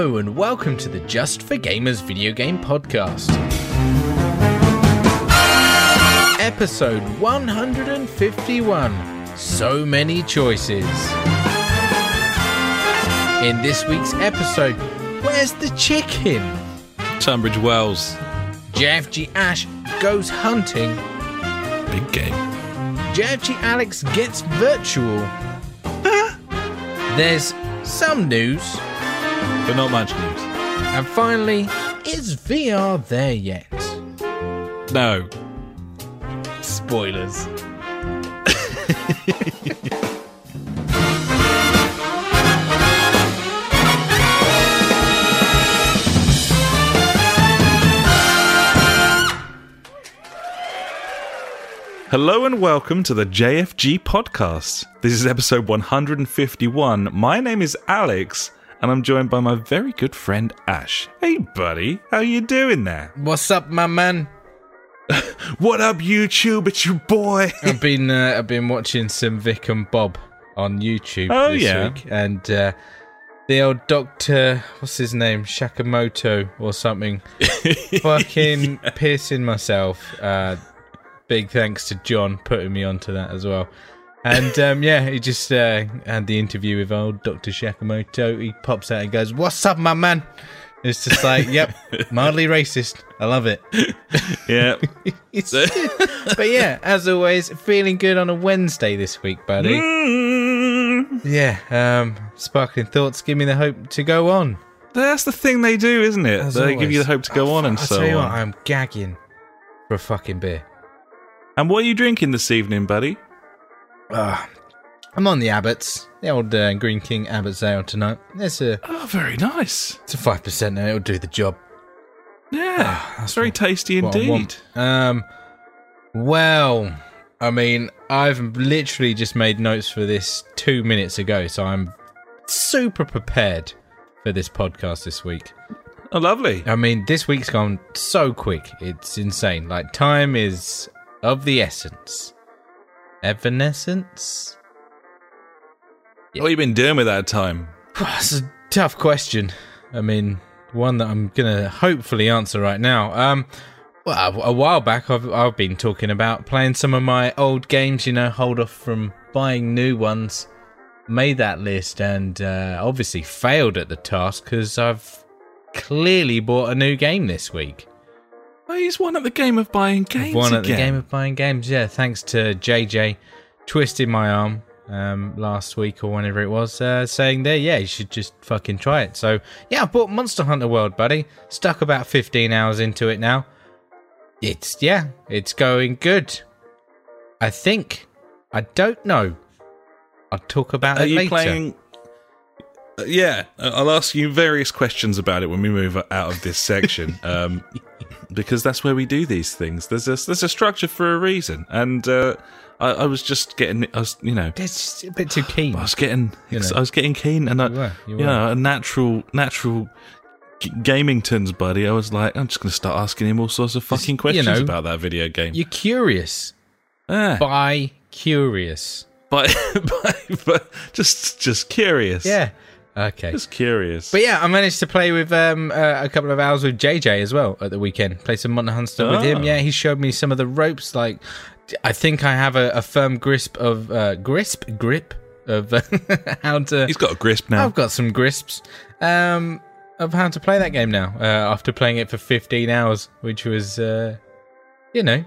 Hello, and welcome to the Just for Gamers video game podcast. Episode 151 So Many Choices. In this week's episode, Where's the Chicken? Tunbridge Wells. JFG Ash goes hunting. Big game. JFG Alex gets virtual. There's some news. But not much news. And finally, is VR there yet? No. Spoilers. Hello and welcome to the JFG podcast. This is episode 151. My name is Alex and I'm joined by my very good friend Ash. Hey buddy, how you doing there? What's up, my man? What up YouTube? It's your boy. I've been uh, I've been watching some Vic and Bob on YouTube Oh, this yeah. week, and uh, the old Doctor, what's his name, Shakamoto or something, fucking piercing myself. Uh, big thanks to John putting me onto that as well. And um, yeah, he just uh, had the interview with old Doctor Shakamoto. He pops out and goes, "What's up, my man?" It's just like, yep, mildly racist. I love it. yeah. But yeah, as always, feeling good on a Wednesday this week, buddy. Mm. Yeah, um, sparkling thoughts give me the hope to go on. That's the thing they do, isn't it? As they give you the hope to go on and I'll so tell you on. what, I'm gagging for a fucking beer. And what are you drinking this evening, buddy? Ah, I'm on the Abbots, the old uh, Greene King Abbots Ale tonight. It's a Oh, very nice. it's a five percent now. It'll do the job. Yeah, that's very tasty What I indeed. Um, well, I mean, I've literally just made notes for this two minutes ago, so I'm super prepared for this podcast this week. Oh, lovely. I mean, this week's gone so quick. It's insane. Like, time is of the essence. Evanescence? What have you been doing with that time? That's a tough question. I mean, one that I'm gonna hopefully answer right now. Um, well, a while back, I've I've been talking about playing some of my old games. You know, hold off from buying new ones. Made that list and uh, obviously failed at the task because I've clearly bought a new game this week. Oh, he's won at the game of buying games I've won at the game of buying games. Yeah, thanks to JJ twisting my arm um, last week or whenever it was, uh, saying there, yeah, you should just fucking try it. So yeah, I bought Monster Hunter World, buddy. Stuck about fifteen hours into it now. It's yeah, it's going good. I think. I don't know. I'll talk about Are it you later. playing? Uh, yeah, I'll ask you various questions about it when we move out of this section, um, because that's where we do these things. There's a there's a structure for a reason, and uh, I, I was just getting, I was, you know, It's a bit too keen. I was getting, You know. I was getting keen, and I, You were, you you were. know, a natural, natural. g- Gamington's buddy, I was like, I'm just going to start asking him all sorts of fucking you questions know, about that video game. You're curious. By curious. but, but, but just, just curious. Yeah. Okay. just curious. But yeah, I managed to play with um, uh, a couple of hours with JJ as well at the weekend. Play some Monster Hunter with him. Oh. Yeah, he showed me some of the ropes. Like, I think I have a, a firm grasp of uh, grasp grip of how to. He's got a grasp now. I've got some grisps um, of how to play that game now. Uh, after playing it for 15 hours, which was, uh, you know,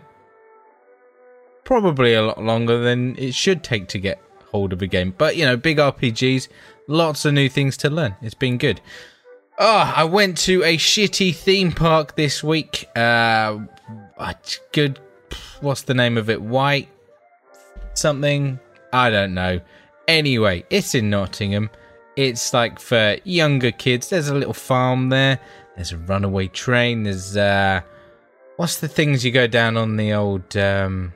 probably a lot longer than it should take to get hold of a game. But you know, big RPGs, lots of new things to learn. It's been good. Oh, I went to a shitty theme park this week. Uh, good. What's the name of it? White something. I don't know. Anyway, it's in Nottingham. It's like for younger kids. There's a little farm there. There's a runaway train. There's uh, what's the things you go down on the old um,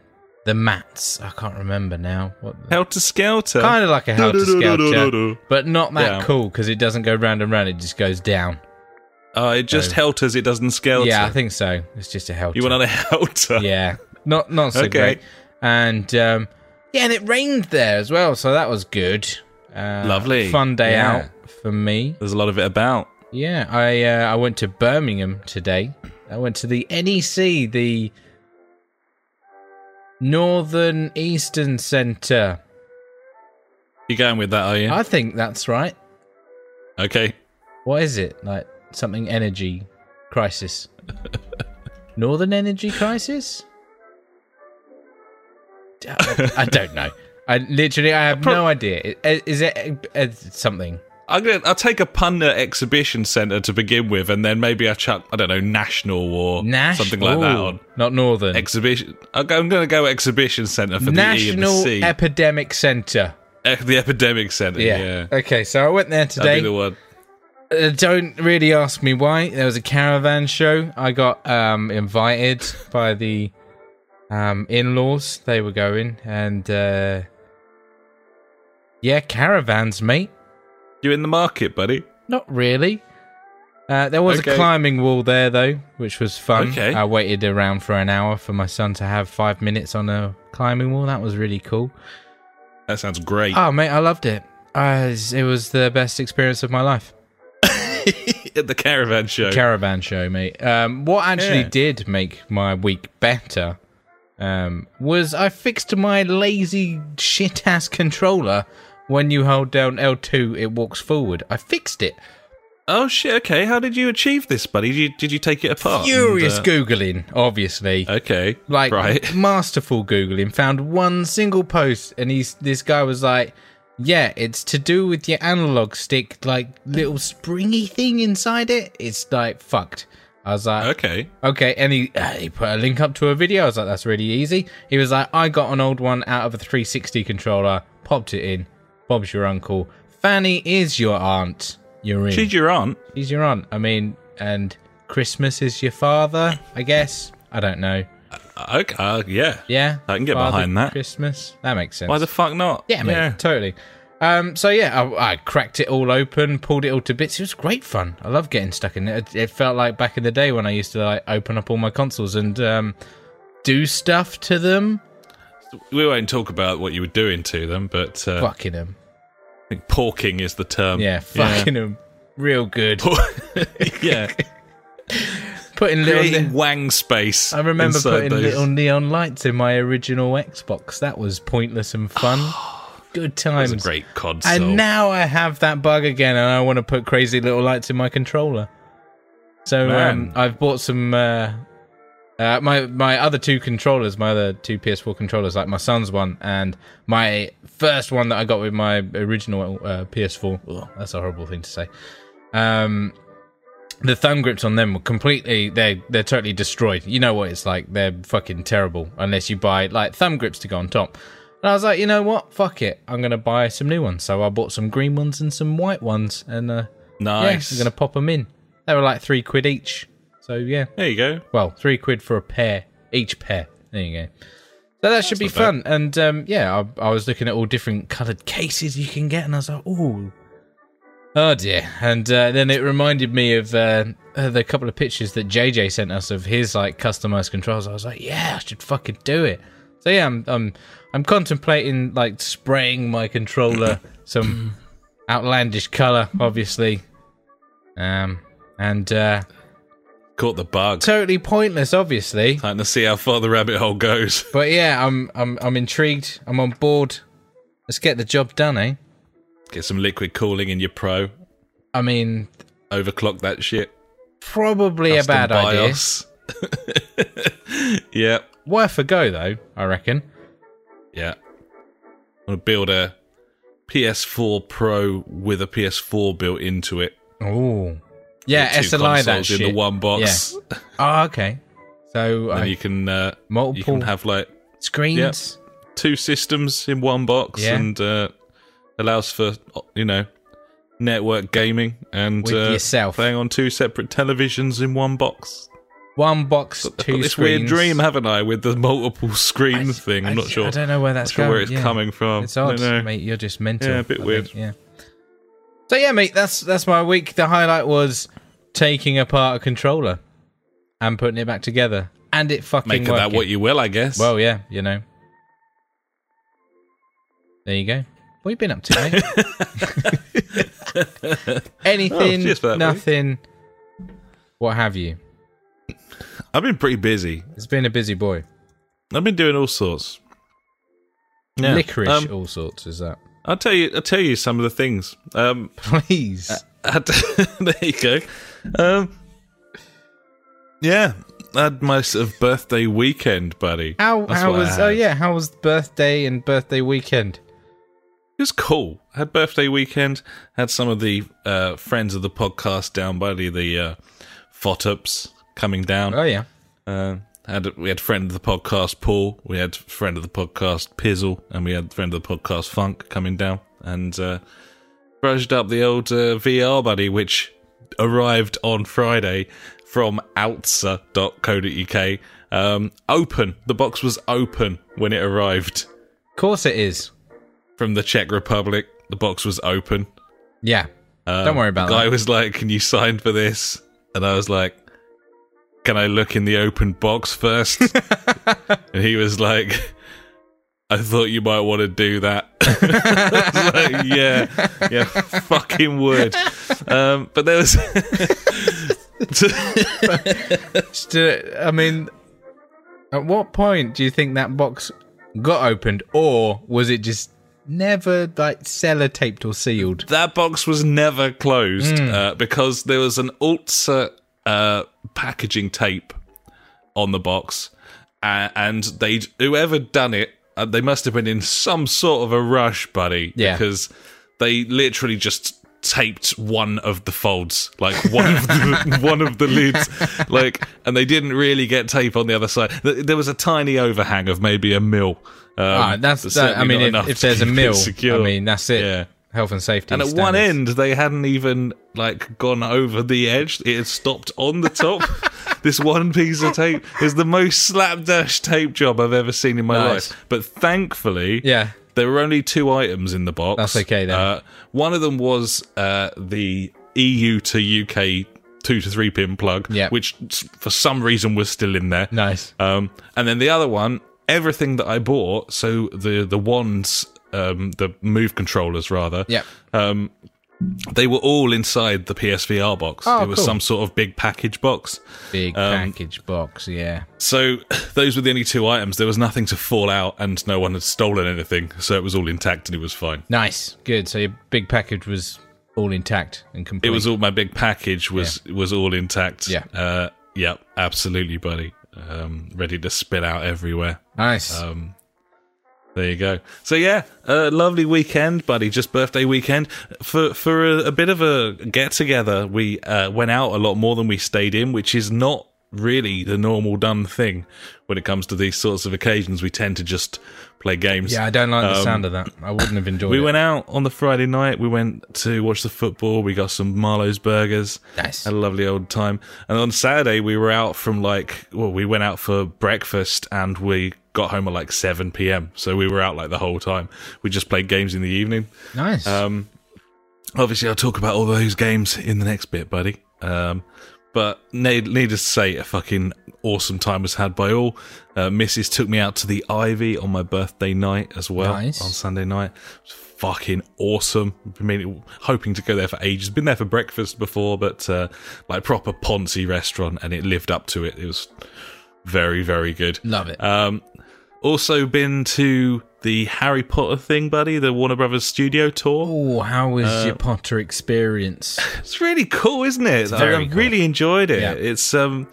the mats? I can't remember now. What Helter Skelter. kind of like a helter skelter, but not that Yeah. cool because it doesn't go round and round. It just goes down. Oh, it just No. helters, it doesn't skelter. Yeah, I think so. It's just a helter. You want on a helter. yeah, not not so Okay. great. And um, yeah, and it rained there as well, so that was good. Uh, Lovely. fun day Yeah. out for me. There's a lot of it about. Yeah, I uh, I went to Birmingham today. I went to the NEC, the Northern Eastern Centre. You going with that, are you? I think that's right. okay. What is it? Like something energy crisis? Northern energy crisis? I, don't know. I literally I have no idea. Is it uh, something? I'm gonna, I'll take a punter exhibition centre to begin with, and then maybe I chuck, I don't know, national or Nash? something like that Ooh, on. Not Northern. Exhibition. I'm going to go exhibition centre for the E and the National C. Epidemic Centre. Eh, the epidemic centre. Yeah. Yeah. Okay, so I went there That'd today. be the one. Uh, don't really ask me why. There was a caravan show. I got um, invited by the um, in-laws. They were going, and uh, yeah, caravans, mate. You in the market, buddy? Not really. Uh, there was Okay. a climbing wall there though, which was fun. Okay. I waited around for an hour for my son to have five minutes on a climbing wall. That was really cool. That sounds great. Oh, mate, I loved it. Uh, it was the best experience of my life. At the caravan show. caravan show, mate. Um, what actually Yeah. did make my week better um, was I fixed my lazy shit ass controller. When you hold down L2, it walks forward. I fixed it. oh shit! Okay, how did you achieve this, buddy? Did you, did you take it apart? and, Furious uh, googling, obviously. Okay, like right. masterful googling. Found one single post, and he's this guy was like, "Yeah, it's to do with your analog stick, like little springy thing inside it. It's like fucked." I was like, Okay. Okay, and he uh, he put a link up to a video. I was like, that's really easy. He was like, I got an old one out of a 360 controller, popped it in. Bob's your uncle. Fanny is your aunt. You're in. She's your aunt. She's your aunt. I mean, and Christmas is your father. I guess. I don't know. Okay. Uh, yeah. Yeah, I can get Father behind that. Christmas. That makes sense. Why the fuck not? yeah, mate, totally. Um, so yeah, I, I cracked it all open, pulled it all to bits. It was great fun. I love getting stuck in it. It, it felt like back in the day when I used to like open up all my consoles and um, do stuff to them. We won't talk about what you were doing to them, but uh, Fucking them. I think porking is the term. Yeah, fucking them. Real good. yeah. Putting little. Creating wang space. I remember putting those. little neon lights in my original Xbox. That was pointless and fun. good That times. was a great console. And now I have that bug again, and I want to put crazy little lights in my controller. So um, I've bought some. Uh, uh, my my other two controllers, my other two PS4 controllers, like my son's one and my first one that I got with my original uh, PS4. Ugh, that's a horrible thing to say. Um, the thumb grips on them were completely they're they're totally destroyed. You know what it's like? They're fucking terrible unless you buy like thumb grips to go on top. And I was like, you know what? Fuck it. I'm gonna buy some new ones. So I bought some green ones and some white ones, and uh, nice. yeah, I'm gonna pop them in. They were like three quid each. So yeah, There you go. well, three quid for a pair, each pair. There you go. So that should be not bad. fun. And um, yeah, I, I was looking at all different coloured cases you can get, and I was like, oh, oh dear. And uh, then it reminded me of uh, the couple of pictures that JJ sent us of his like customized controls. I was like, yeah, I should fucking do it. So yeah, I'm I'm I'm contemplating like spraying my controller some outlandish color, obviously. Um, and uh, Caught the bug. totally pointless, obviously. Time to see how far the rabbit hole goes. But yeah, I'm I'm I'm intrigued. I'm on board. Let's get the job done, eh? Get some liquid cooling in your pro. I mean, Overclock that shit. probably Custom a bad idea. Yeah. Worth a go though, I reckon. Yeah. I'm gonna build a PS4 Pro with a PS4 built into it. Oh, yeah, SLI that shit. in the one box. Oh, okay. So uh, you can uh, you can have like screens. two systems in one box Yeah. and uh, allows for you know network gaming and With uh, yourself. playing on two separate televisions in one box. One box, I've two got this screens. weird dream, haven't I, with the multiple screen I- thing? I'm I- not sure. I don't know where that's sure going. where it's yeah. coming from. It's odd, mate. You're just mental. Yeah, a bit I weird. think, yeah. So yeah, mate. That's that's my week. The highlight was taking apart a controller and putting it back together, and it fucking Make of that what you will, I guess. Well, yeah, you know. There you go. What you been up to, mate? Anything, Oh, cheers for that, nothing. What have you? I've been pretty busy. It's been a busy boy. I've been doing all sorts. Yeah. Licorice, Um, all sorts. Is that? I'll tell you. I'll tell you some of the things. Um, Please. I had there you go. Um, yeah, I had my sort of birthday weekend, buddy. how That's how was? Oh yeah, how was birthday and birthday weekend? It was cool. I Had birthday weekend. Had some of the uh, friends of the podcast down, buddy. The uh, Fotups coming down. Oh yeah. Uh, had we had friend of the podcast Paul, we had friend of the podcast Pizzle, and we had friend of the podcast Funk coming down and uh, brushed up the old uh, VR buddy, which arrived on Friday from alza.co.uk. Um, open. The box was open when it arrived Of course it is. from the Czech Republic. The box was open. Yeah. Um, Don't worry about the guy that. was like, "Can you sign for this?" And I was like, "Can I look in the open box first? and he was like, "I thought you might want to do that." Like, "Yeah, yeah, fucking would." Um, but there was. I mean, at what point do you think that box got opened, or was it just never like sellotaped or sealed? that box was never closed Hmm. uh, because there was an Alza uh, packaging tape on the box, uh, and they whoever done it, uh, they must have been in some sort of a rush, buddy. Yeah. because they literally just taped one of the folds, like one of the one of the lids, like, and they didn't really get tape on the other side. There was a tiny overhang of maybe a mil. Um, Ah, that's that, I mean, if, if there's a mill. I mean, that's it. Yeah. Health and safety. And at one end, they hadn't even like gone over the edge. It had stopped on the top. this one piece of tape is the most slapdash tape job I've ever seen in my Nice. life. But thankfully, yeah, there were only two items in the box. That's okay then. Uh, one of them was uh, the EU to UK two to three pin plug, Yeah. which for some reason was still in there. nice. Um, and then the other one, everything that I bought, so the the wands, um, the move controllers rather, Yeah. um, they were all inside the PSVR box. Oh, it was cool. some sort of big package box. Big um, package box. Yeah. So those were the only two items. There was nothing to fall out, and no one had stolen anything, so it was all intact and it was fine. Nice. Good. So your big package was all intact and complete. It was all my big package was was all intact. Yeah. uh, yeah, absolutely, buddy. Um, ready to spit out everywhere. nice. Um, there you go. So yeah, uh, lovely weekend, buddy. Just birthday weekend for for a, a bit of a get together. We uh, went out a lot more than we stayed in, which is not really the normal done thing when it comes to these sorts of occasions. We tend to just play games. yeah, I don't like the um, sound of that. I wouldn't have enjoyed it. We it. went out on the Friday night. We went to watch the football. We got some Marlowe's burgers. Nice. Had a lovely old time. And on Saturday, we were out from like, well, we went out for breakfast and we got home at like 7 p.m. So we were out like the whole time. We just played games in the evening. Nice. Um, obviously, I'll talk about all those games in the next bit, buddy. Um, but need, needless to say, a fucking awesome time was had by all. Uh, Mrs. took me out to the Ivy on my birthday night as well Nice. on Sunday night. It was fucking awesome. I mean, hoping to go there for ages. Been there for breakfast before, but uh, like proper Ponzi restaurant, and it lived up to it. It was very, very good. Love it. Um, also been to the Harry Potter thing, buddy, the Warner Brothers studio tour. oh, how was uh, your Potter experience? It's really cool, isn't it? I, I cool. really enjoyed it. Yeah. It's um,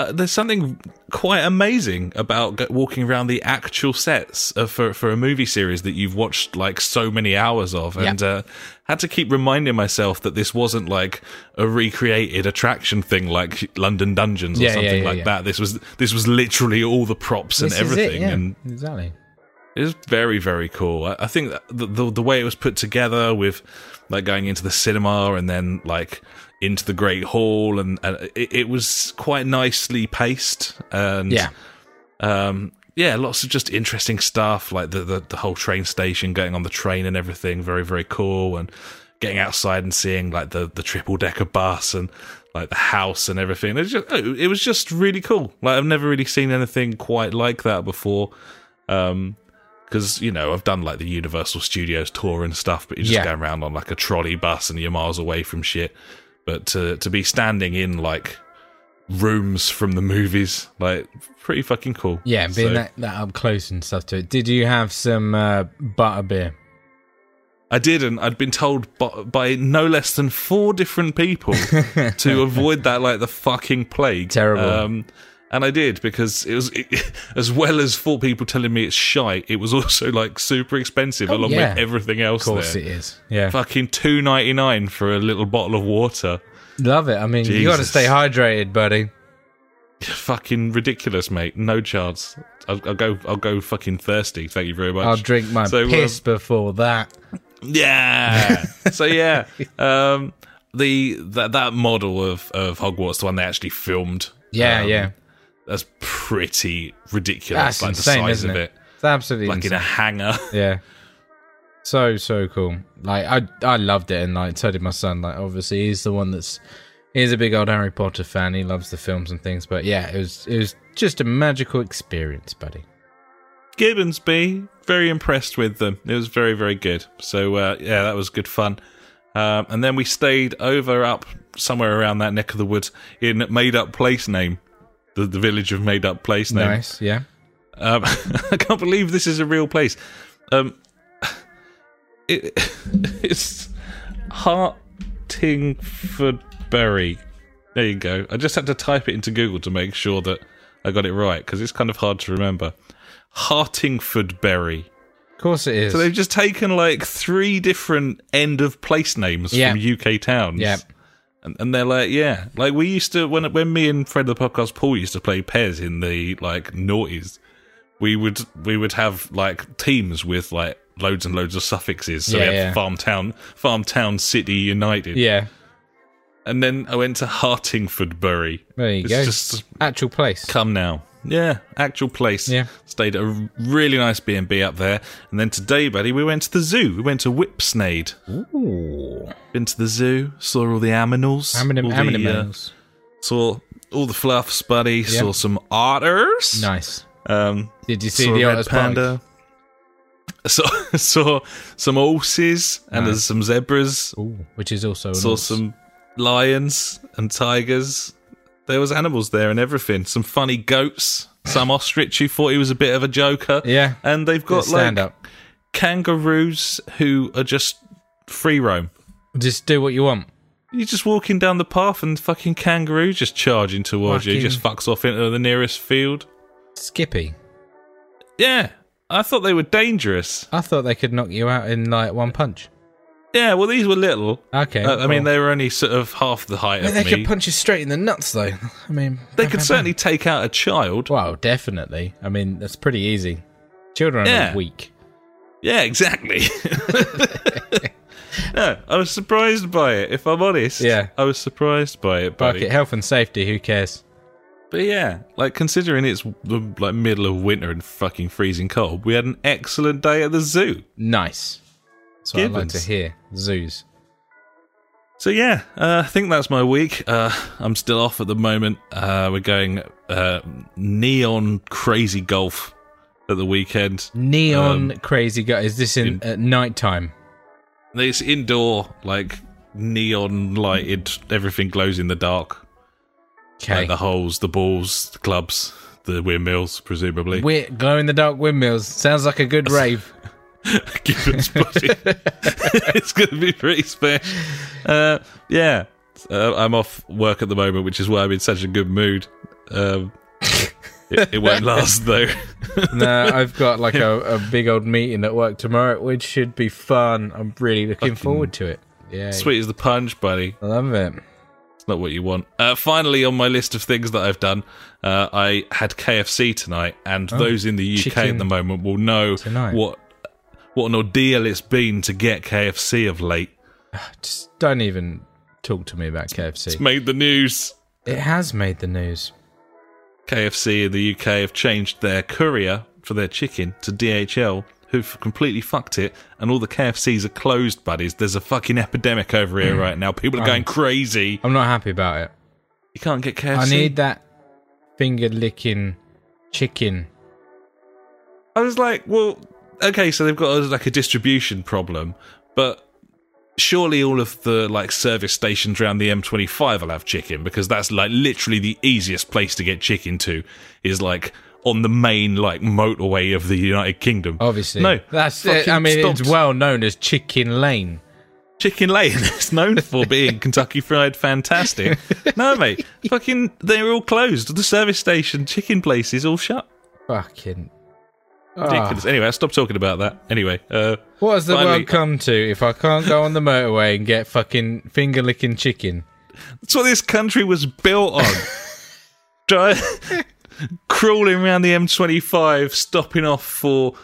uh, there's something quite amazing about walking around the actual sets uh, for for a movie series that you've watched like so many hours of, and uh, had to keep reminding myself that this wasn't like a recreated attraction thing like London Dungeons or Yeah, something yeah, like yeah. that. This was this was literally all the props and This is it, everything, yeah, and exactly. it was very, very cool. I, I think the, the the way it was put together with like going into the cinema and then like into the Great Hall and, and it, it was quite nicely paced and Yeah. um yeah, lots of just interesting stuff like the, the the whole train station, going on the train and everything. Very, very cool and getting outside and seeing like the the triple decker bus and like the house and everything. It was just it was just really cool. Like I've never really seen anything quite like that before. Um, because you know I've done like the Universal Studios tour and stuff, but you're just Yeah. going around on like a trolley bus and you're miles away from shit. But to to be standing in like rooms from the movies, like pretty fucking cool. Yeah, being So- that, that up close and stuff to it. Did you have some uh, butter beer? I didn't. I'd been told by, by no less than four different people to avoid that like the fucking plague. Terrible. Um, and I did because it was it, as well as four people telling me it's shite. It was also like super expensive Oh, along yeah. with everything else Of course there. it is. Yeah. Fucking two ninety nine for a little bottle of water. Love it. I mean, you got to stay hydrated, buddy. Fucking ridiculous, mate. No chance. I'll, I'll go. I'll go fucking thirsty. Thank you very much. I'll drink my So, um, piss before that. Yeah. so yeah, um, the that that model of of Hogwarts, the one they actually filmed. Yeah, um, yeah. That's pretty ridiculous. That's like insane, the size isn't of it? it, It's absolutely like in a hangar. Yeah. So so cool. Like I I loved it and like so did my son. Like obviously he's the one that's he's a big old Harry Potter fan. He loves the films and things. But yeah, it was it was just a magical experience, buddy. Gibbons, Gibbonsby, very impressed with them. It was very very good. So uh, yeah, that was good fun. Um, and then we stayed over up somewhere around that neck of the woods in made up place name, the the village of made up place name. Nice, yeah. Um, I can't believe this is a real place. Um, it, it's Hertingfordbury. There you go. I just had to type it into Google to make sure that I got it right because it's kind of hard to remember. Hertingfordbury. Of course it is. So they've just taken like three different end of place names from UK towns. Yeah. And, and they're like, yeah, like we used to when when me and Fred the podcast Paul used to play PES in the like noughties, we would we would have like teams with like loads and loads of suffixes. So Yeah, we had yeah. Farm Town, Farm Town City United, yeah. and then I went to Hertingfordbury. There you It's go. just Actual place. come now. Yeah, actual place. Yeah. Stayed at a really nice B and B up there, and then today, buddy, we went to the zoo. We went to Whipsnade. Ooh. Been to the zoo, saw all the animals. Aminim, all the, aminim uh, saw all the fluffs, buddy. Saw some otters. Nice. Um, Did you see the red panda. Saw saw some horses and Nice. there's some zebras. Ooh, which is also Saw some lions and tigers. There was animals there and everything. Some funny goats. Some ostrich who thought he was a bit of a joker. Yeah. And they've got stand like up. kangaroos who are just free roam. Just do what you want. You're just walking down the path and fucking kangaroo just charging towards you. Just fucks off into the nearest field. Skippy. Yeah. I thought they were dangerous. I thought they could knock you out in like one punch. Yeah, well, these were little. Okay. Uh, I mean, they were only sort of half the height of they me. could punch you straight in the nuts, though. I mean, they bam, could bam, certainly take out a child. bam. Well, definitely. I mean, that's pretty easy. Children are Yeah. weak. Yeah, exactly. no, I was surprised by it. If I'm honest, Yeah. I was surprised by it, Fuck buddy. it, health and safety. Who cares? But yeah, like considering it's the like middle of winter and fucking freezing cold, we had an excellent day at the zoo. Nice. That's what I like to hear. Zoos. So yeah, uh, I think that's my week. Uh, I'm still off at the moment. Uh, we're going uh, neon crazy golf at the weekend. Neon Um, crazy guy. Is this in, in- at night time? It's indoor, like neon lighted. Everything glows in the dark. Okay. Like the holes, the balls, the clubs, the windmills, presumably. We're glow in the dark windmills. Sounds like a good rave. Body. it's going to be pretty special. Uh, yeah, uh, I'm off work at the moment, which is why I'm in such a good mood. Um, it, it won't last though. no, I've got like a, a big old meeting at work tomorrow, which should be fun. I'm really looking forward to it. Yeah. Sweet as the punch, buddy. I love it. It's not what you want. Uh, finally, on my list of things that I've done, uh, I had KFC tonight, and those in the UK at the moment will know tonight. what what an ordeal it's been to get KFC of late. Just don't even talk to me about KFC. It's made the news. It has made the news. KFC in the UK have changed their courier for their chicken to DHL, who've completely fucked it, and all the KFCs are closed, buddies. There's a fucking epidemic over here right now. People are going crazy. I'm not happy about it. You can't get KFC. I need that finger licking chicken. I was like, well, okay, so they've got a, like a distribution problem, but surely all of the like service stations around the M25 will have chicken because that's like literally the easiest place to get chicken to is like on the main like motorway of the United Kingdom. Obviously, No, That's it. I mean, it's well known as Chicken Lane. Chicken Lane is known for being Kentucky Fried fantastic. No, mate, fucking they're all closed. The service station, chicken places, all shut. Fucking. Ridiculous. Ah. Anyway, I stopped talking about that. Anyway, uh, What has the Finally- world come to if I can't go on the motorway and get fucking finger licking chicken? That's what this country was built on. Crawling around the M25, stopping off for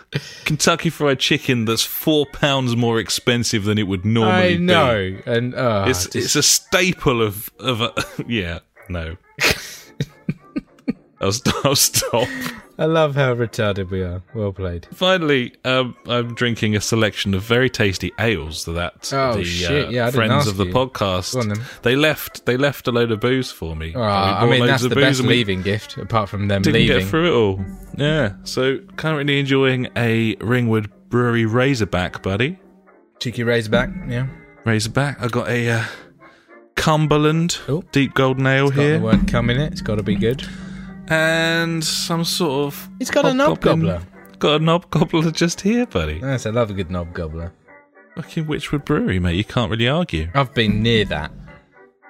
Kentucky Fried Chicken that's four pounds more expensive than it would normally be. I know, and uh. It's, just- it's a staple of. of a, yeah, no. I'll, I'll stop. I love how retarded we are. Well played. Finally, um, I'm drinking a selection of very tasty ales that Oh, the shit. uh, Yeah, didn't friends of the you. podcast on they left. They left a load of booze for me. Oh, I mean, that's the best leaving gift, apart from them Didn't leaving. get through it all. Yeah. So currently enjoying a Ringwood Brewery Razorback, buddy. Cheeky Razorback, yeah. Razorback. I got a uh, Cumberland Oh. Deep Golden Ale Got the here, word come in it. It's got to be good. And some sort of. It's got a knob gobbler. Got a knob gobbler just here, buddy. Yes, I love a good knob gobbler. Fucking Wychwood Brewery, mate. You can't really argue. I've been near that.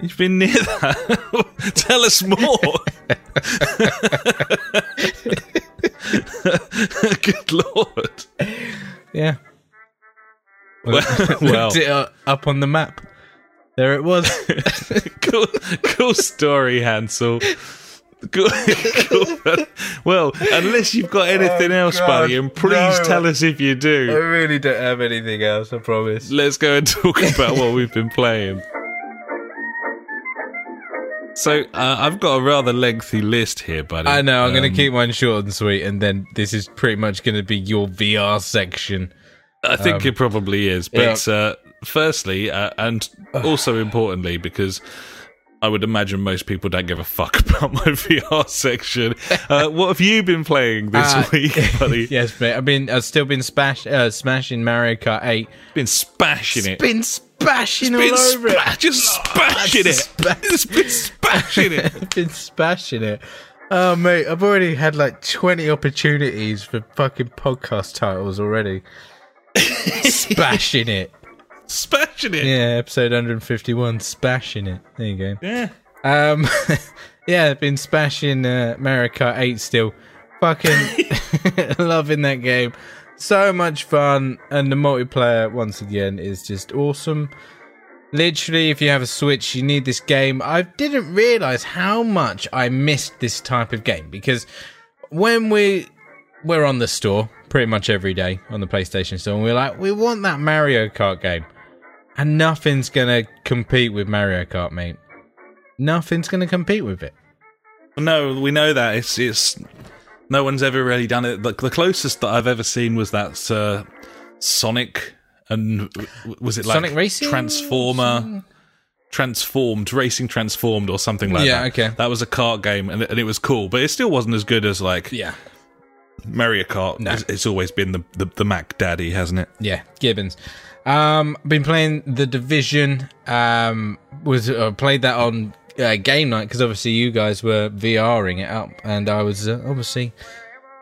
You've been near that. Tell us more. Good lord. Yeah. Well, well it up on the map. There it was. cool, cool story, Hansel. Cool. Well, unless you've got anything Oh, else, God, buddy, and please no. tell us if you do. I really don't have anything else, I promise. Let's go and talk about what we've been playing. So, uh, I've got a rather lengthy list here, buddy. I know, I'm going Um, to keep mine short and sweet, and then this is pretty much going to be your VR section. I think it probably is. But uh, firstly, uh, and also importantly, because I would imagine most people don't give a fuck about my VR section. Uh, what have you been playing this Uh, week, buddy? yes, mate. I've been, I've still been spash, uh, smashing Mario Kart 8. Been spashing it. Been spashing been all over spa- it. just spashing it. Spa- It's been spashing it. Been smashing it. Oh, mate, I've already had like 20 opportunities for fucking podcast titles already. Spashing it. Spashing it. Yeah, episode 151, Spashing it. There you go. Yeah. Um, yeah, I've been spashing uh, Mario Kart 8 still. Fucking loving that game. So much fun, and the multiplayer, once again, is just awesome. Literally, if you have a Switch, you need this game. I didn't realize how much I missed this type of game because when we we're on the store pretty much every day on the PlayStation Store, and we're like, we want that Mario Kart game, and nothing's gonna compete with Mario Kart, mate. Nothing's gonna compete with it. No, we know that it's it's no one's ever really done it. The, the closest that I've ever seen was that uh, Sonic and was it like Sonic Racing? Transformer, Transformed Racing Transformed or something like Yeah, that. Yeah, okay. that was a kart game and, it- and it was cool, but it still wasn't as good as like Yeah, Mario Kart. No. It's, it's always been the, the the Mac Daddy, hasn't it? yeah, Gibbons. Um, been playing the Division. Um, was uh, played that on uh, game night because obviously you guys were VRing it up, and I was uh, obviously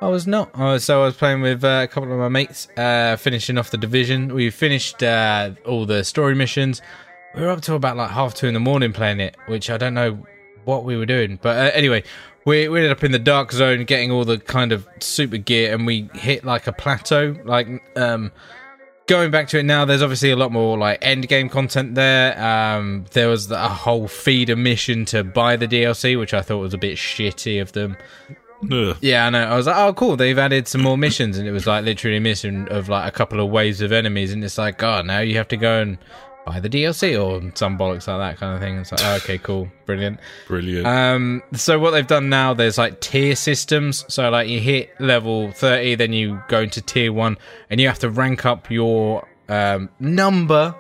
I was not. Uh, so I was playing with uh, a couple of my mates, uh, finishing off the Division. We finished uh, all the story missions. We were up to about like half two in the morning playing it, which I don't know what we were doing. But uh, anyway, we, we ended up in the dark zone, getting all the kind of super gear, and we hit like a plateau. Like um, going back to it now, there's obviously a lot more like end game content there. Um, there was a whole feeder mission to buy the DLC, which I thought was a bit shitty of them. Ugh. Yeah, I know. I was like, oh, cool. They've added some more missions, and it was like literally a mission of like a couple of waves of enemies, and it's like, oh, now you have to go and buy the DLC or some bollocks like that kind of thing. It's like, oh, okay, cool, brilliant. Brilliant. Um, so what they've done now, there's like tier systems. So like you hit level 30, then you go into tier one, and you have to rank up your um, number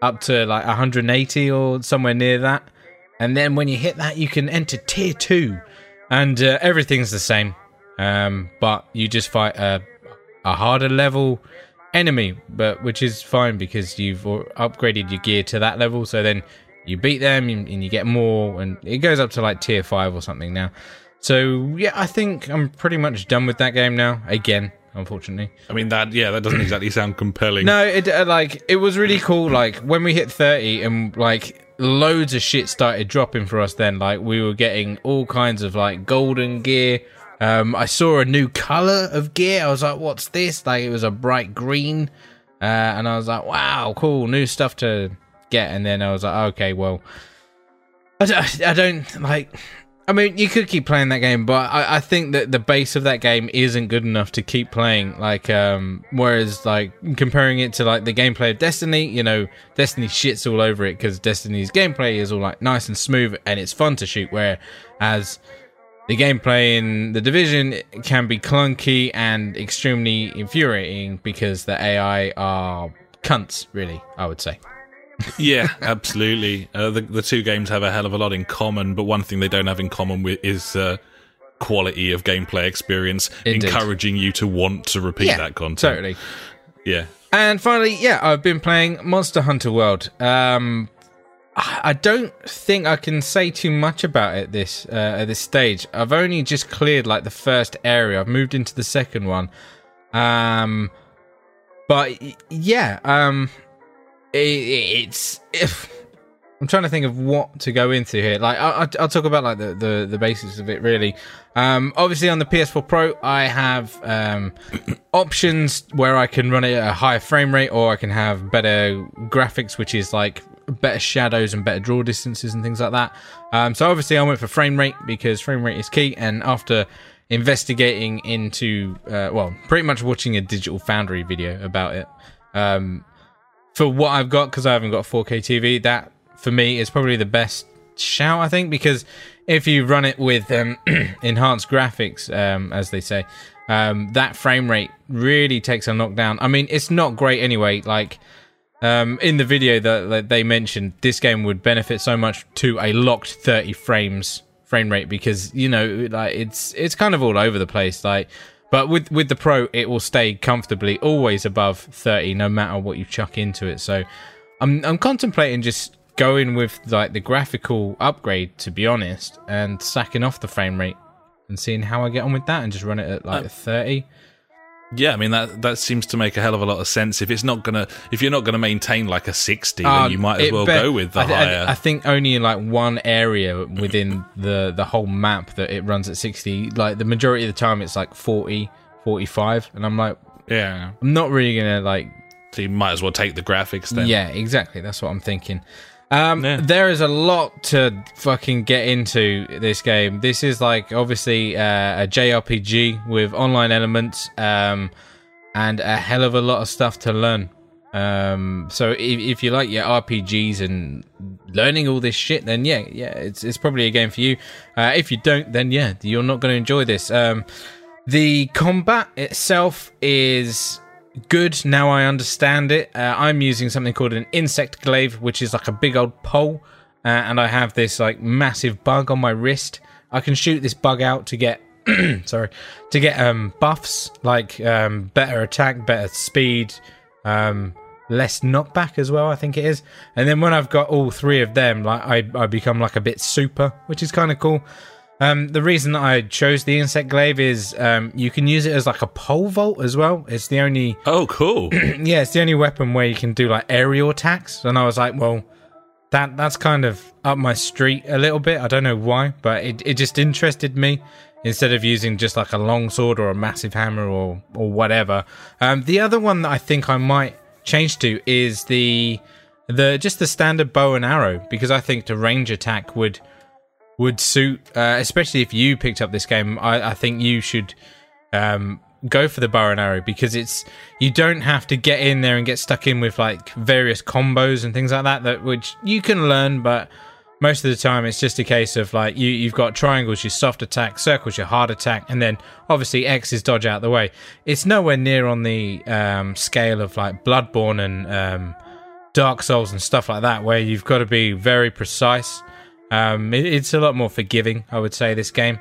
up to like 180 or somewhere near that. And then when you hit that, you can enter tier two, and uh, everything's the same. Um, but you just fight a a harder level enemy, but which is fine because you've upgraded your gear to that level. So then you beat them and you get more, and it goes up to like tier five or something now. So yeah, I think I'm pretty much done with that game now. Again, unfortunately. I mean that yeah, that doesn't exactly sound compelling. No, it uh, like it was really cool. Like when we hit thirty, and like loads of shit started dropping for us. Then like we were getting all kinds of like golden gear. Um, I saw a new color of gear. I was like, "What's this?" Like it was a bright green, uh, and I was like, "Wow, cool, new stuff to get." And then I was like, "Okay, well, I don't, I don't like." I mean, you could keep playing that game, but I, I think that the base of that game isn't good enough to keep playing. Like, um, whereas, like, comparing it to like the gameplay of Destiny, you know, Destiny shits all over it because Destiny's gameplay is all like nice and smooth and it's fun to shoot. Whereas the gameplay in the Division can be clunky and extremely infuriating because the AI are cunts. Really, I would say. yeah, absolutely. Uh, the the two games have a hell of a lot in common, but one thing they don't have in common with is uh, quality of gameplay experience, Indeed. encouraging you to want to repeat yeah, that content. totally. Yeah. And finally, yeah, I've been playing Monster Hunter World. Um, I don't think I can say too much about it this uh, at this stage. I've only just cleared like the first area. I've moved into the second one. Um, but yeah, um, it, it's if I'm trying to think of what to go into here. Like, I, I'll, I'll talk about like the, the the basics of it. Really, um, obviously on the PS4 Pro, I have um, options where I can run it at a higher frame rate, or I can have better graphics, which is like better shadows and better draw distances and things like that. Um, so obviously, I went for frame rate because frame rate is key. And after investigating into, uh, well, pretty much watching a Digital Foundry video about it, um, for what I've got because I haven't got a 4K TV, that for me is probably the best shout. I think because if you run it with um, enhanced graphics, um, as they say, um, that frame rate really takes a knockdown. I mean, it's not great anyway. Like um, in the video that, that they mentioned, this game would benefit so much to a locked 30 frames frame rate because you know, like it's it's kind of all over the place. Like but with with the Pro, it will stay comfortably always above 30, no matter what you chuck into it. So, I'm I'm contemplating just going with like the graphical upgrade, to be honest, and sacking off the frame rate and seeing how I get on with that, and just run it at like 30. Yeah, I mean that that seems to make a hell of a lot of sense. If it's not gonna, if you're not gonna maintain like a sixty, Uh, then you might as well be- go with the I, th- I- higher. I think only in like one area within the the whole map that it runs at 60. Like the majority of the time, it's like 40, 45, and I'm like, yeah, I'm not really gonna like so you might as well take the graphics then. Yeah, exactly. That's what I'm thinking. Um, Yeah. There is a lot to fucking get into this game. This is like obviously uh, a JRPG with online elements um, and a hell of a lot of stuff to learn. Um, so if, if you like your RPGs and learning all this shit, then yeah, yeah, it's it's probably a game for you. Uh, if you don't, then yeah, you're not going to enjoy this. Um, the combat itself is good. Now I understand it. Uh, I'm using something called an insect glaive, which is like a big old pole, uh, and I have this like massive bug on my wrist. I can shoot this bug out to get sorry to get um buffs like um better attack, better speed, um less knockback as well. I think it is. And then when I've got all three of them, like I I become like a bit super, which is kind of cool. Um, the reason that I chose the insect glaive is um, you can use it as like a pole vault as well. It's the only Oh, cool. yeah, it's the only weapon where you can do like aerial attacks. And I was like, well, that that's kind of up my street a little bit. I don't know why, but it, it just interested me instead of using just like a long sword or a massive hammer or or whatever. Um, the other one that I think I might change to is the the just the standard bow and arrow because I think the range attack would would suit, uh, especially if you picked up this game. I, I think you should um, go for the bow and arrow because it's you don't have to get in there and get stuck in with like various combos and things like that. That which you can learn, but most of the time it's just a case of like you you've got triangles, your soft attack, circles, your hard attack, and then obviously X is dodge out the way. It's nowhere near on the um, scale of like Bloodborne and um, Dark Souls and stuff like that, where you've got to be very precise. Um, it, it's a lot more forgiving, I would say. This game.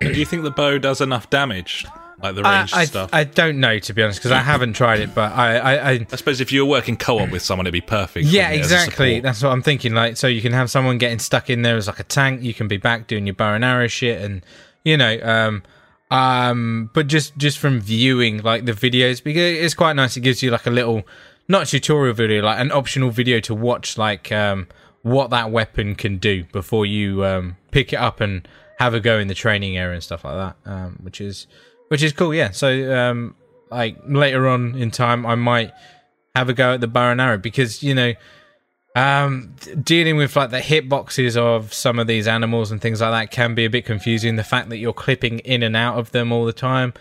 Do you think the bow does enough damage? like the I, I, stuff? I don't know to be honest because I haven't tried it, but I, I, I I suppose if you were working co-op with someone, it'd be perfect. yeah, wouldn't it, as a exactly. That's what I'm thinking. Like, so you can have someone getting stuck in there as like a tank. You can be back doing your bow and arrow shit, and you know, um, um, but just just from viewing like the videos because it's quite nice. It gives you like a little not a tutorial video, like an optional video to watch, like um, what that weapon can do before you um, pick it up and have a go in the training area and stuff like that, um, which is which is cool. Yeah. So um, like later on in time, I might have a go at the bow and arrow because you know um dealing with like the hitboxes of some of these animals and things like that can be a bit confusing the fact that you're clipping in and out of them all the time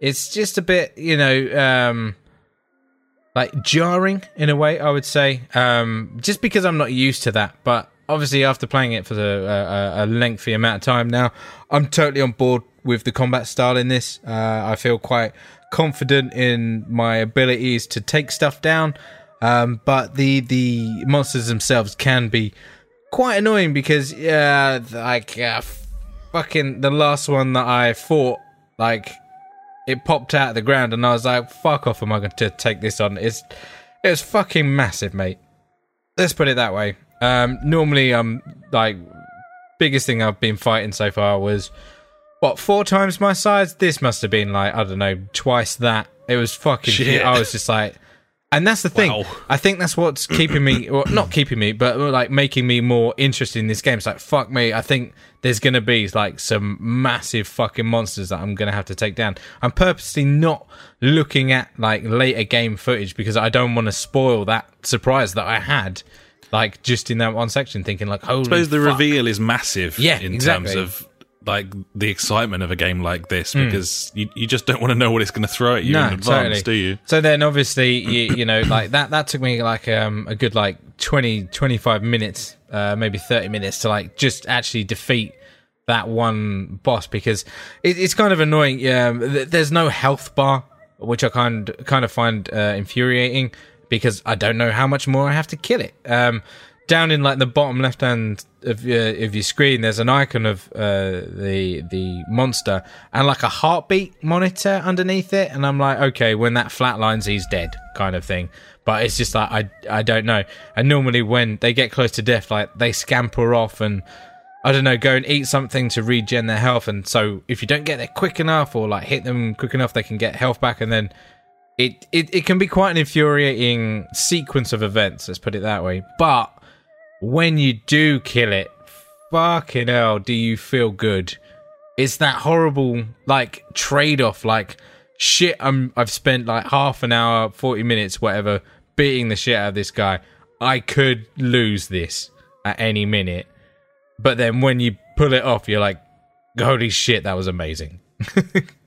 it's just a bit you know um like jarring in a way i would say um just because i'm not used to that. But obviously after playing it for the, uh, a lengthy amount of time now i'm totally on board with the combat style in this. Uh, i feel quite confident in my abilities to take stuff down. Um, but the the monsters themselves can be quite annoying because yeah, like uh, fucking the last one that I fought, like it popped out of the ground, and I was like, "Fuck off! Am I going to take this on?" It's it was fucking massive, mate. Let's put it that way. Um, normally, um, like biggest thing I've been fighting so far was what four times my size. This must have been like I don't know, twice that. It was fucking. Shit. I was just like. And that's the thing. Wow. I think that's what's keeping me, or not keeping me, but like making me more interested in this game. It's like, fuck me. I think there's going to be like some massive fucking monsters that I'm going to have to take down. I'm purposely not looking at like later game footage because I don't want to spoil that surprise that I had, like just in that one section, thinking like, holy I suppose the fuck. reveal is massive Yeah, in exactly. terms of like the excitement of a game like this Hmm. because you, you just don't want to know what it's going to throw at you in advance, do you? So then obviously you, you know like that that took me like um a good like 20 25 minutes uh maybe 30 minutes to like just actually defeat that one boss because it, it's kind of annoying yeah th- there's no health bar which I kind kind of find uh, infuriating because I don't know how much more I have to kill it um down in like the bottom left hand of your of your screen, there's an icon of uh, the the monster and like a heartbeat monitor underneath it, and I'm like, okay, when that flatlines, he's dead, kind of thing. But it's just like I I don't know. And normally when they get close to death, like they scamper off and I don't know, go and eat something to regen their health. And so if you don't get there quick enough or like hit them quick enough, they can get health back, and then it, it, it can be quite an infuriating sequence of events, let's put it that way. But when you do kill it, fucking hell, do you feel good? It's that horrible like trade off, like shit. I'm I've spent like half an hour, forty minutes, whatever, beating the shit out of this guy. I could lose this at any minute, but then when you pull it off, you're like, holy shit, that was amazing.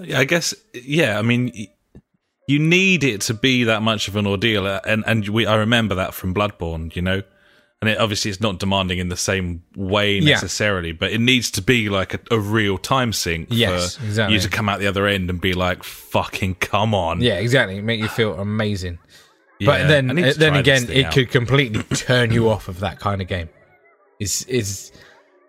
Yeah, I guess. Yeah, I mean, you need it to be that much of an ordeal, uh, and and we I remember that from Bloodborne, you know. And it, obviously, it's not demanding in the same way Yeah. necessarily, but it needs to be like a, a real time sink Yes, for exactly. you to come out the other end and be like, "Fucking come on!" Yeah, exactly. Make you feel amazing. Yeah, But then, then again, it out. could completely turn you off of that kind of game. It's it's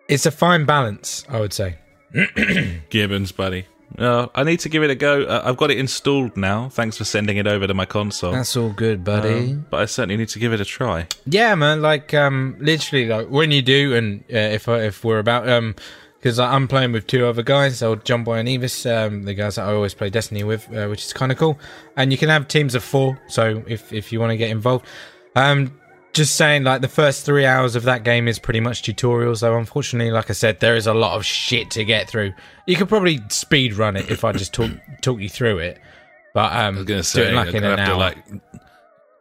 it's a fine balance, I would say. Gibbons, buddy. Uh, I need to give it a go. Uh, I've got it installed now. Thanks for sending it over to my console. That's all good, buddy. Um, but I certainly need to give it a try. yeah, man. Like, um, literally, like when you do, and uh, if I, if we're about, um, because I'm playing with two other guys, so John Boy and Evis, um, the guys that I always play Destiny with, uh, which is kind of cool. And you can have teams of four, so if if you want to get involved, um, just saying, like the first three hours of that game is pretty much tutorials. Though, unfortunately, like I said, there is a lot of shit to get through. You could probably speed run it if I just talk talk you through it. But um, I was do say, it like in an hour. like,